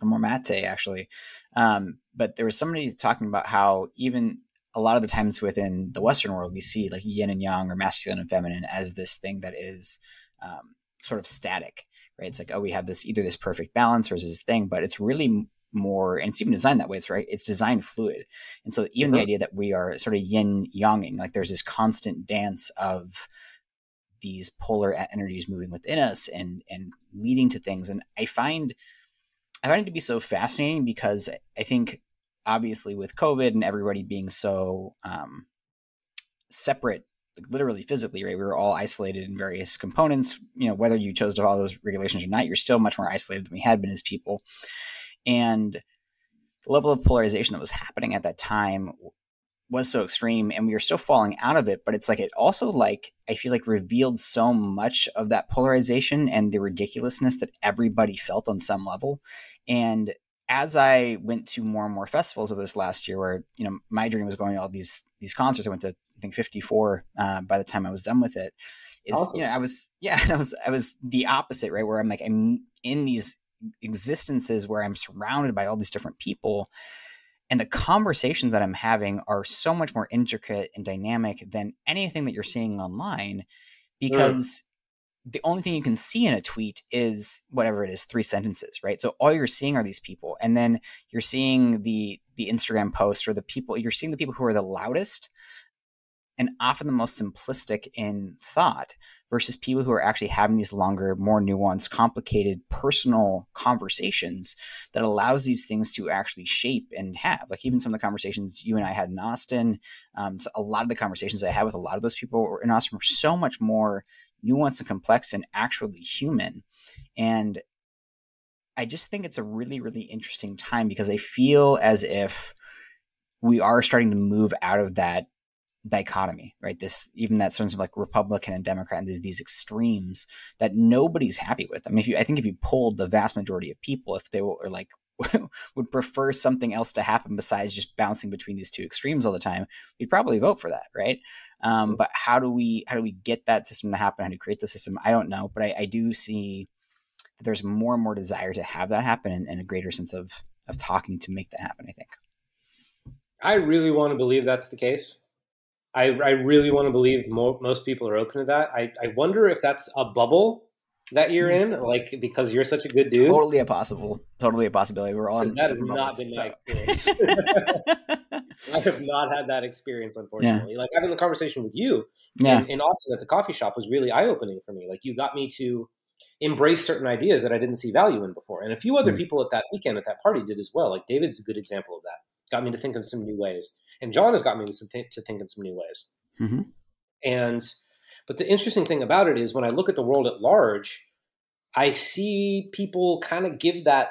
Gabor Maté actually, um, but there was somebody talking about how even a lot of the times within the Western world, we see like yin and yang or masculine and feminine as this thing that is um, sort of static, right? It's like, oh, we have this either this perfect balance or this thing, but it's really more, and it's even designed that way. It's right. It's designed fluid. And so even mm-hmm. the idea that we are sort of yin yanging, like there's this constant dance of these polar energies moving within us and, and leading to things. And I find, I find it to be so fascinating because I think obviously with COVID and everybody being so um, separate, like literally physically, right? We were all isolated in various components. You know, whether you chose to follow those regulations or not, you're still much more isolated than we had been as people. And the level of polarization that was happening at that time was so extreme and we were still falling out of it but it's like it also like i feel like revealed so much of that polarization and the ridiculousness that everybody felt on some level and as I went to more and more festivals of this last year, where you know my dream was going to all these these concerts. I went to I think 54 uh, by the time I was done with it. Is awesome. you know I was yeah I was I was the opposite right where I'm like I'm in these existences where I'm surrounded by all these different people and the conversations that I'm having are so much more intricate and dynamic than anything that you're seeing online because. The only thing you can see in a tweet is whatever it is three sentences right so all you're seeing are these people and then you're seeing the the instagram posts or the people you're seeing the people who are the loudest and often the most simplistic in thought versus people who are actually having these longer, more nuanced, complicated personal conversations that allows these things to actually shape and have. Like even some of the conversations you and I had in Austin, um, so a lot of the conversations I had with a lot of those people in Austin were so much more nuanced and complex and actually human. And I just think it's a really, really interesting time because I feel as if we are starting to move out of that dichotomy, right? This even that sense of like Republican and Democrat and these, these extremes that nobody's happy with. I mean, if you, I think if you polled the vast majority of people, if they were like would prefer something else to happen besides just bouncing between these two extremes all the time, we'd probably vote for that, right? Um, but how do we how do we get that system to happen? How do we create the system? I don't know, but I, I do see that there's more and more desire to have that happen and, and a greater sense of of talking to make that happen. I think. I really want to believe that's the case. I, I really want to believe mo- most people are open to that. I, I wonder if that's a bubble that you're in, like because you're such a good dude. Totally a possible, totally a possibility. We're on. that has not been so. my experience. I have not had that experience, unfortunately. Yeah. Like having the conversation with you yeah. in, in Austin at the coffee shop was really eye opening for me. Like you got me to embrace certain ideas that I didn't see value in before, and a few other mm. people at that weekend at that party did as well. Like David's a good example of that. Got me to think of some new ways and John has got me to, th- to think in some new ways. Mm-hmm. And but the interesting thing about it is when I look at the world at large, I see people kind of give that.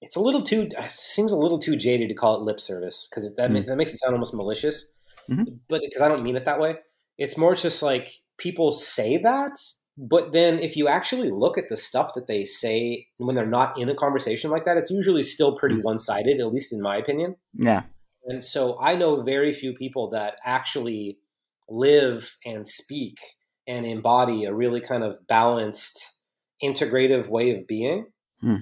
It's a little too. It seems a little too jaded to call it lip service because that, mm-hmm. that makes it sound almost malicious. Mm-hmm. But because I don't mean it that way, it's more just like people say that, but then if you actually look at the stuff that they say when they're not in a conversation like that, it's usually still pretty mm. one sided, at least in my opinion. Yeah. And so I know very few people that actually live and speak and embody a really kind of balanced, integrative way of being. Hmm.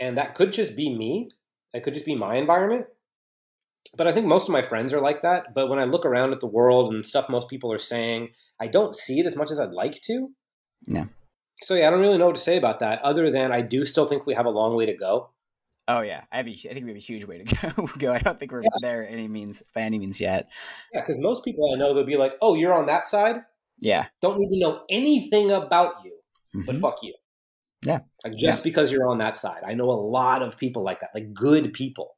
And that could just be me. That could just be my environment. But I think most of my friends are like that. But when I look around at the world and stuff most people are saying, I don't see it as much as I'd like to. Yeah. So yeah, I don't really know what to say about that, other than I do still think we have a long way to go. Oh yeah, I, have a, I think we have a huge way to go. go. I don't think we're yeah. there any means by any means yet. Yeah, because most people I know they'll be like, "Oh, you're on that side." Yeah. Don't need to know anything about you, mm-hmm. but fuck you. Yeah. Like just yeah. because you're on that side, I know a lot of people like that, like good people.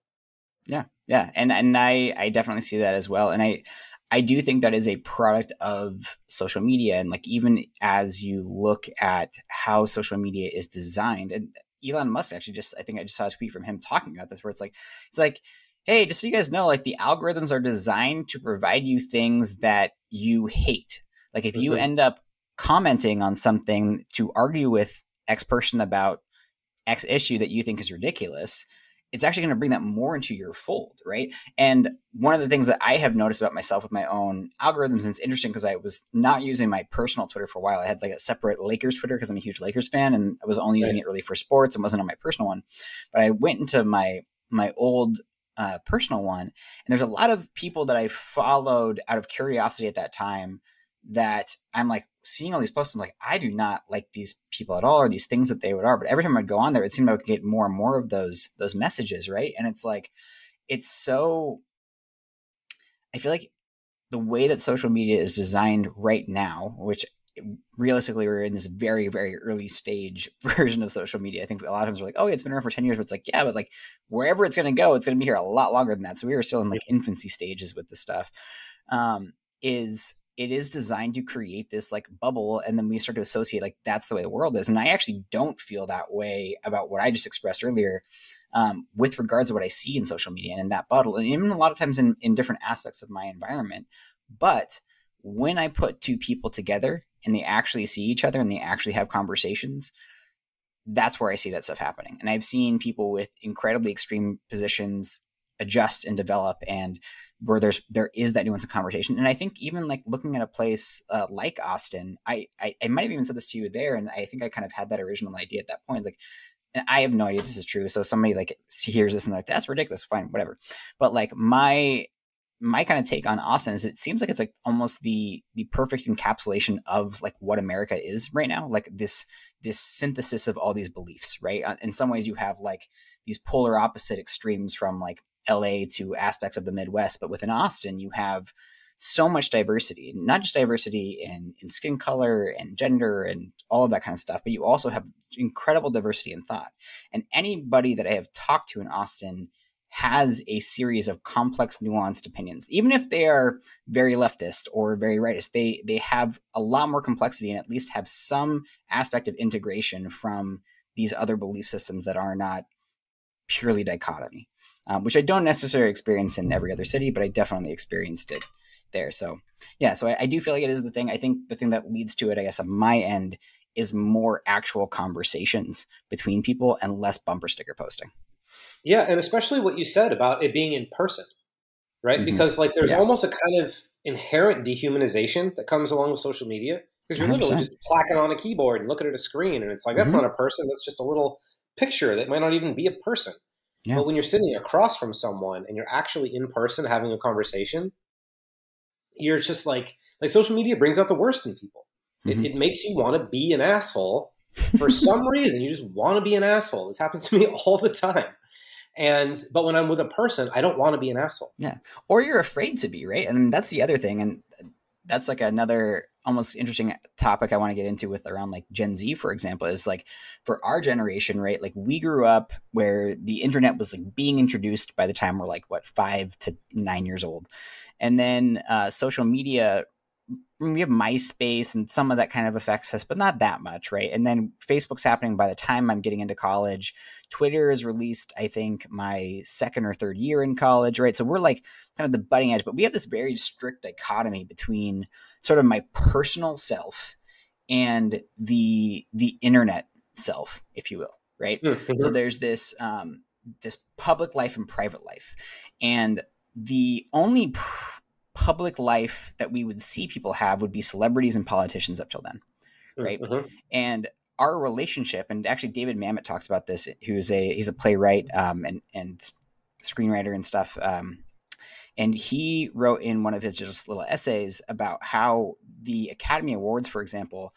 Yeah, yeah, and and I I definitely see that as well, and I I do think that is a product of social media, and like even as you look at how social media is designed, and Elon Musk actually just I think I just saw a tweet from him talking about this where it's like it's like hey just so you guys know like the algorithms are designed to provide you things that you hate like if you mm-hmm. end up commenting on something to argue with x person about x issue that you think is ridiculous it's actually going to bring that more into your fold, right? And one of the things that I have noticed about myself with my own algorithms, and it's interesting because I was not using my personal Twitter for a while. I had like a separate Lakers Twitter because I'm a huge Lakers fan, and I was only using it really for sports and wasn't on my personal one. But I went into my my old uh, personal one, and there's a lot of people that I followed out of curiosity at that time that I'm like seeing all these posts. I'm like, I do not like these people at all, or these things that they would are. But every time I'd go on there, it seemed I would get more and more of those those messages, right? And it's like, it's so. I feel like the way that social media is designed right now, which realistically we're in this very very early stage version of social media i think a lot of times we're like oh it's been around for 10 years but it's like yeah but like wherever it's going to go it's going to be here a lot longer than that so we are still in like infancy stages with this stuff um, is it is designed to create this like bubble and then we start to associate like that's the way the world is and i actually don't feel that way about what i just expressed earlier um, with regards to what i see in social media and in that bubble and even a lot of times in, in different aspects of my environment but when i put two people together and they actually see each other and they actually have conversations that's where i see that stuff happening and i've seen people with incredibly extreme positions adjust and develop and where there's there is that nuance of conversation and i think even like looking at a place uh, like austin I, I i might have even said this to you there and i think i kind of had that original idea at that point like and I have no idea this is true. So somebody like hears this and they're like, that's ridiculous. Fine, whatever. But like my my kind of take on Austin is it seems like it's like almost the the perfect encapsulation of like what America is right now, like this this synthesis of all these beliefs, right? Uh, in some ways, you have like these polar opposite extremes from like LA to aspects of the Midwest, but within Austin, you have so much diversity, not just diversity in, in skin color and gender and all of that kind of stuff, but you also have incredible diversity in thought. And anybody that I have talked to in Austin has a series of complex, nuanced opinions. Even if they are very leftist or very rightist, they they have a lot more complexity and at least have some aspect of integration from these other belief systems that are not purely dichotomy, um, which I don't necessarily experience in every other city, but I definitely experienced it there. So yeah, so I, I do feel like it is the thing. I think the thing that leads to it, I guess, on my end, is more actual conversations between people and less bumper sticker posting. Yeah, and especially what you said about it being in person, right? Mm-hmm. Because like there's yeah. almost a kind of inherent dehumanization that comes along with social media because you're 100%. literally just clacking on a keyboard and looking at a screen, and it's like that's mm-hmm. not a person. That's just a little picture that might not even be a person. Yeah. But when you're sitting across from someone and you're actually in person having a conversation, you're just like like social media brings out the worst in people. Mm-hmm. It, it makes you want to be an asshole for some reason. You just want to be an asshole. This happens to me all the time. And but when I'm with a person, I don't want to be an asshole. Yeah. Or you're afraid to be, right? And that's the other thing. And that's like another almost interesting topic I want to get into with around like Gen Z, for example, is like for our generation, right? Like we grew up where the internet was like being introduced by the time we're like what five to nine years old, and then uh, social media we have MySpace and some of that kind of affects us, but not that much, right? And then Facebook's happening by the time I'm getting into college. Twitter is released, I think, my second or third year in college, right? So we're like kind of the budding edge, but we have this very strict dichotomy between sort of my personal self and the the internet self, if you will, right? Mm-hmm. So there's this um, this public life and private life, and the only pr- public life that we would see people have would be celebrities and politicians up till then, mm, right? Mm-hmm. And our relationship, and actually David Mamet talks about this, who's a he's a playwright um, and and screenwriter and stuff. Um, and he wrote in one of his just little essays about how the Academy Awards, for example,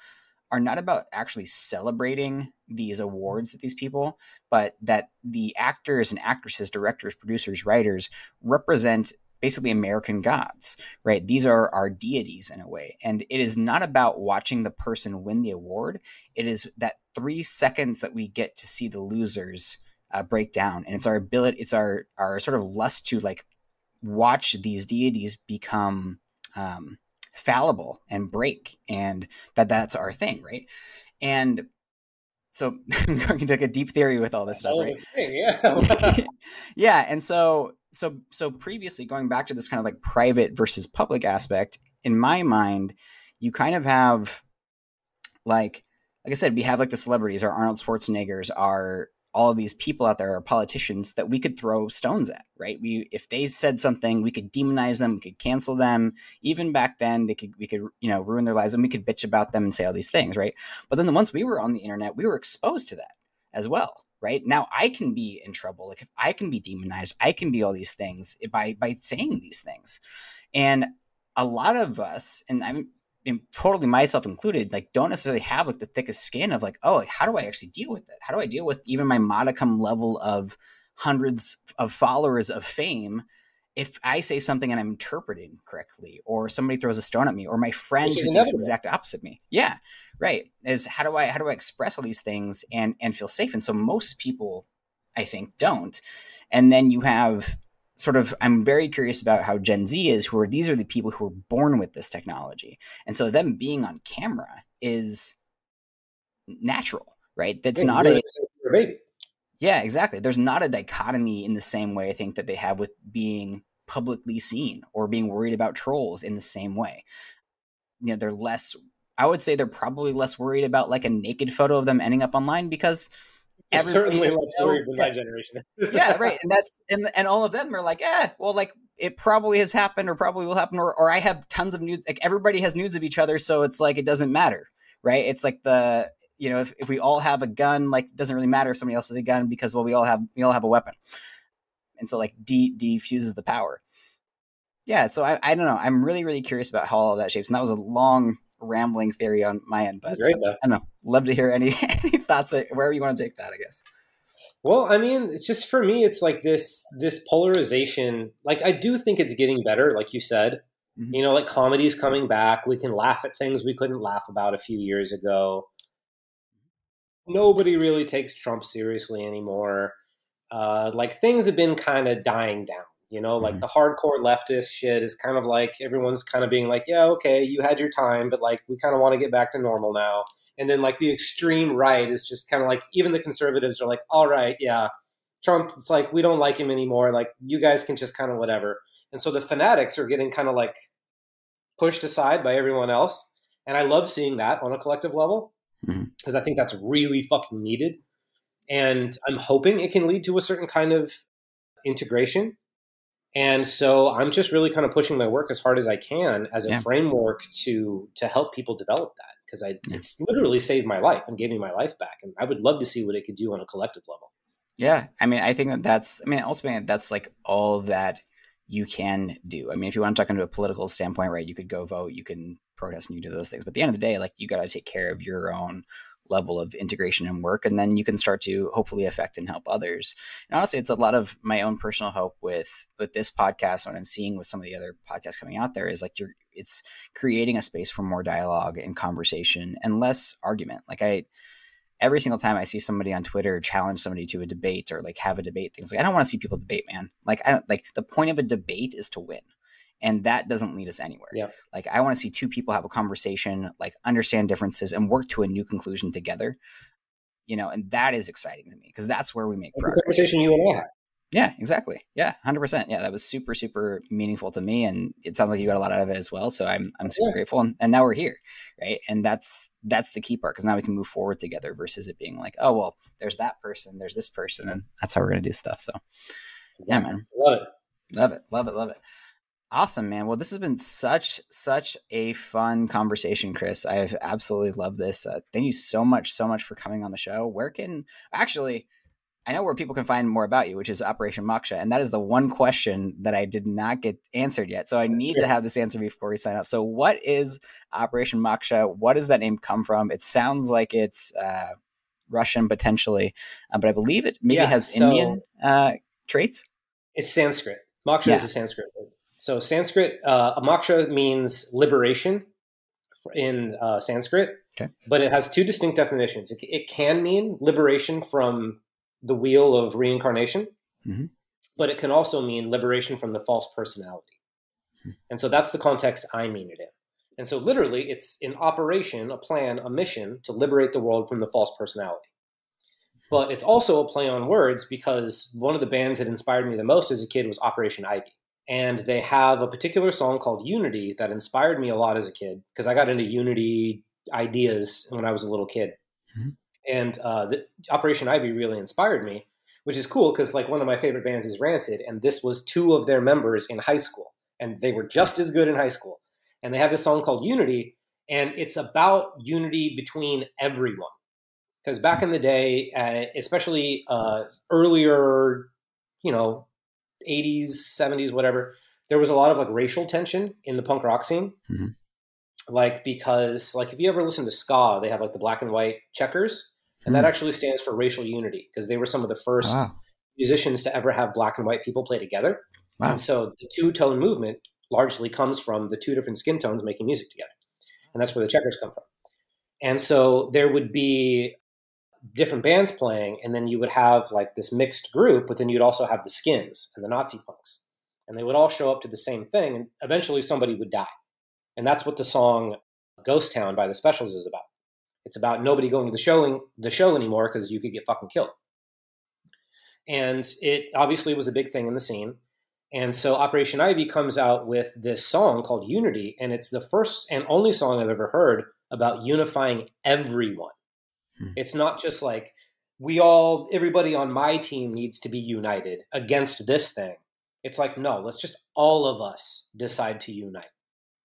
are not about actually celebrating these awards that these people, but that the actors and actresses, directors, producers, writers represent basically American gods, right? These are our deities in a way. And it is not about watching the person win the award. It is that three seconds that we get to see the losers uh, break down. And it's our ability, it's our, our sort of lust to like watch these deities become um, fallible and break. And that that's our thing, right? And so I'm going to take a deep theory with all this stuff, right? Thing, yeah. yeah. And so so so previously going back to this kind of like private versus public aspect in my mind you kind of have like like i said we have like the celebrities our arnold schwarzeneggers are all of these people out there are politicians that we could throw stones at right? We if they said something we could demonize them we could cancel them. Even back then they could we could you know ruin their lives and we could bitch about them and say all these things right? But then the once we were on the internet we were exposed to that as well right? Now i can be in trouble. Like if i can be demonized i can be all these things by by saying these things. And a lot of us and i'm totally myself included like don't necessarily have like the thickest skin of like oh like how do i actually deal with it how do i deal with even my modicum level of hundreds of followers of fame if I say something and I'm interpreting correctly, or somebody throws a stone at me, or my friend who thinks the exact opposite me, yeah, right, is how do I how do I express all these things and and feel safe? And so most people, I think, don't. And then you have sort of I'm very curious about how Gen Z is, who are these are the people who are born with this technology, and so them being on camera is natural, right? That's yeah, not a baby. Yeah, exactly. There's not a dichotomy in the same way I think that they have with being publicly seen or being worried about trolls in the same way. You know, they're less I would say they're probably less worried about like a naked photo of them ending up online because certainly less worried than yeah. my generation. yeah, right. And that's and and all of them are like, eh, well, like it probably has happened or probably will happen, or or I have tons of nudes. Like everybody has nudes of each other, so it's like it doesn't matter, right? It's like the you know if, if we all have a gun, like it doesn't really matter if somebody else has a gun because well we all have we all have a weapon, and so like de defuses the power. Yeah, so I, I don't know. I'm really really curious about how all of that shapes, and that was a long rambling theory on my end, but Great, I don't know. Love to hear any any thoughts wherever you want to take that. I guess. Well, I mean, it's just for me, it's like this this polarization. Like I do think it's getting better, like you said. Mm-hmm. You know, like comedy's coming back. We can laugh at things we couldn't laugh about a few years ago. Nobody really takes Trump seriously anymore. Uh, like things have been kind of dying down. You know, like mm-hmm. the hardcore leftist shit is kind of like everyone's kind of being like, yeah, okay, you had your time, but like we kind of want to get back to normal now. And then like the extreme right is just kind of like even the conservatives are like, all right, yeah, Trump. It's like we don't like him anymore. Like you guys can just kind of whatever. And so the fanatics are getting kind of like pushed aside by everyone else. And I love seeing that on a collective level because mm-hmm. I think that's really fucking needed. And I'm hoping it can lead to a certain kind of integration and so I'm just really kind of pushing my work as hard as I can as a yeah. framework to to help people develop that because I yeah. it's literally saved my life and gave me my life back, and I would love to see what it could do on a collective level. Yeah, I mean, I think that that's I mean, ultimately that's like all that you can do. I mean, if you want to talk into a political standpoint, right, you could go vote, you can protest, and you do those things. But at the end of the day, like you got to take care of your own level of integration and work and then you can start to hopefully affect and help others. And honestly it's a lot of my own personal hope with with this podcast what i'm seeing with some of the other podcasts coming out there is like you're it's creating a space for more dialogue and conversation and less argument. Like i every single time I see somebody on Twitter challenge somebody to a debate or like have a debate, things like I don't want to see people debate, man. Like I don't like the point of a debate is to win and that doesn't lead us anywhere. Yeah. like i want to see two people have a conversation like understand differences and work to a new conclusion together you know and that is exciting to me because that's where we make progress. conversation you and i had. Yeah exactly. Yeah 100% yeah that was super super meaningful to me and it sounds like you got a lot out of it as well so i'm i'm super yeah. grateful and, and now we're here right? And that's that's the key part because now we can move forward together versus it being like oh well there's that person there's this person and that's how we're gonna do stuff so. Yeah man. Love it. Love it love it love it Awesome, man. Well, this has been such such a fun conversation, Chris. I have absolutely loved this. Uh, thank you so much, so much for coming on the show. Where can actually, I know where people can find more about you, which is Operation Moksha, and that is the one question that I did not get answered yet. So I need to have this answer before we sign up. So, what is Operation Moksha? What does that name come from? It sounds like it's uh, Russian potentially, uh, but I believe it maybe yeah, has so Indian uh, traits. It's Sanskrit. Moksha yeah. is a Sanskrit word. So Sanskrit, uh, moksha means liberation in uh, Sanskrit, okay. but it has two distinct definitions. It, it, can mean liberation from the wheel of reincarnation, mm-hmm. but it can also mean liberation from the false personality. Mm-hmm. And so that's the context I mean it in. And so literally, it's an operation, a plan, a mission to liberate the world from the false personality. But it's also a play on words because one of the bands that inspired me the most as a kid was Operation Ivy and they have a particular song called Unity that inspired me a lot as a kid because I got into Unity ideas when I was a little kid. Mm-hmm. And uh, the, Operation Ivy really inspired me, which is cool because like one of my favorite bands is Rancid, and this was two of their members in high school, and they were just as good in high school. And they have this song called Unity, and it's about unity between everyone. Because back in the day, uh, especially uh, earlier, you know, 80s, 70s, whatever, there was a lot of like racial tension in the punk rock scene. Mm-hmm. Like because like if you ever listen to ska, they have like the black and white checkers, and mm that actually stands for racial unity because they were some of the first wow. musicians to ever have black and white people play together. Wow. And so the two tone movement largely comes from the two different skin tones making music together. And that's where the checkers come from. And so there would be different bands playing, and then you would have like this mixed group, but then you'd also have the skins and the Nazi punks. And they would all show up to the same thing, and eventually somebody would die. And that's what the song Ghost Town by the Specials is about. It's about nobody going to the show, the show anymore because you could get fucking killed. And it obviously was a big thing in the scene. And so Operation Ivy comes out with this song called Unity, and it's the first and only song I've ever heard about unifying everyone. Hmm. It's not just like we all, everybody on my team needs to be united against this thing. It's like, no, let's just all of us decide to unite.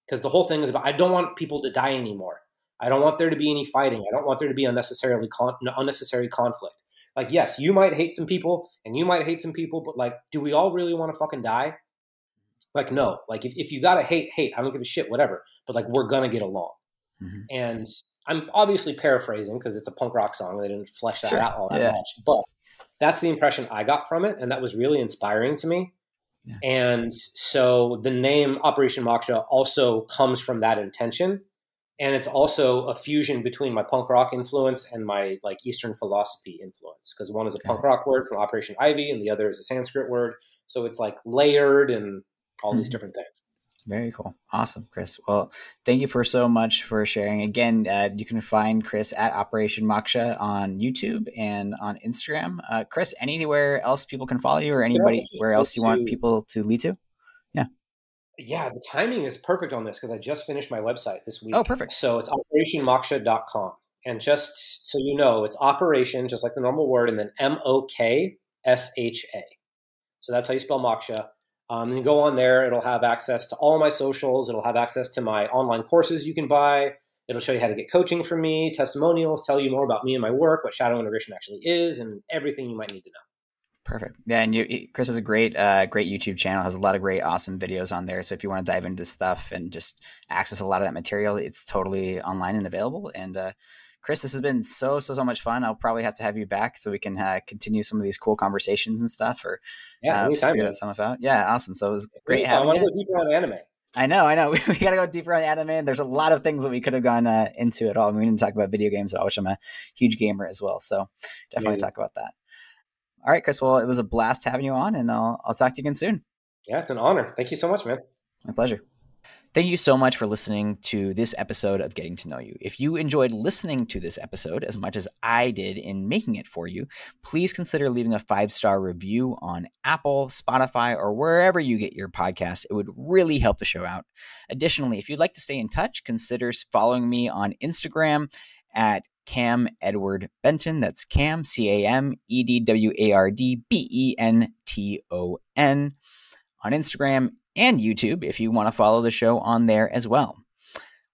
Because the whole thing is about, I don't want people to die anymore. I don't want there to be any fighting. I don't want there to be unnecessarily con- unnecessary conflict. Like, yes, you might hate some people and you might hate some people, but like, do we all really want to fucking die? Like, no. Like, if, if you gotta hate, hate. I don't give a shit, whatever. But like, we're gonna get along. Mm-hmm. And I'm obviously paraphrasing because it's a punk rock song. They didn't flesh that sure. out all that yeah. much, but that's the impression I got from it, and that was really inspiring to me. Yeah. And so the name Operation Moksha also comes from that intention, and it's also a fusion between my punk rock influence and my like Eastern philosophy influence because one is a okay. punk rock word from Operation Ivy, and the other is a Sanskrit word. So it's like layered and all these hmm. different things. Very cool. Awesome, Chris. Well, thank you for so much for sharing. Again, uh, you can find Chris at Operation Moksha on YouTube and on Instagram. Uh, Chris, anywhere else people can follow you or anybody where else you want people to lead to? Yeah. Yeah, the timing is perfect on this because I just finished my website this week. Oh, perfect. So it's operationmoksha.com. And just so you know, it's operation, just like the normal word, and then M O K S H A. So that's how you spell moksha. Um, and go on there, it'll have access to all my socials. It'll have access to my online courses you can buy. It'll show you how to get coaching from me, testimonials, tell you more about me and my work, what shadow integration actually is, and everything you might need to know. Perfect. Yeah, and you, Chris has a great, uh, great YouTube channel. Has a lot of great, awesome videos on there. So if you want to dive into this stuff and just access a lot of that material, it's totally online and available. And uh, Chris, this has been so so so much fun. I'll probably have to have you back so we can uh, continue some of these cool conversations and stuff, or yeah, uh, figure that stuff out. Yeah, awesome. So it was great yeah, having I want to go deeper on anime. I know, I know. We, we got to go deeper on anime. And there's a lot of things that we could have gone uh, into at all. I mean, we didn't talk about video games at all, which I'm a huge gamer as well. So definitely talk about that. All right, Chris. Well, it was a blast having you on, and I'll I'll talk to you again soon. Yeah, it's an honor. Thank you so much, man. My pleasure. Thank you so much for listening to this episode of Getting to Know You. If you enjoyed listening to this episode as much as I did in making it for you, please consider leaving a five star review on Apple, Spotify, or wherever you get your podcast. It would really help the show out. Additionally, if you'd like to stay in touch, consider following me on Instagram at Cam Edward Benton. That's Cam, C A M E D W A R D B E N T O N. On Instagram and YouTube if you want to follow the show on there as well.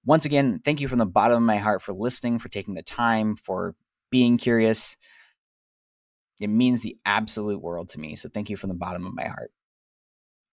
Once again, thank you from the bottom of my heart for listening, for taking the time, for being curious. It means the absolute world to me. So thank you from the bottom of my heart.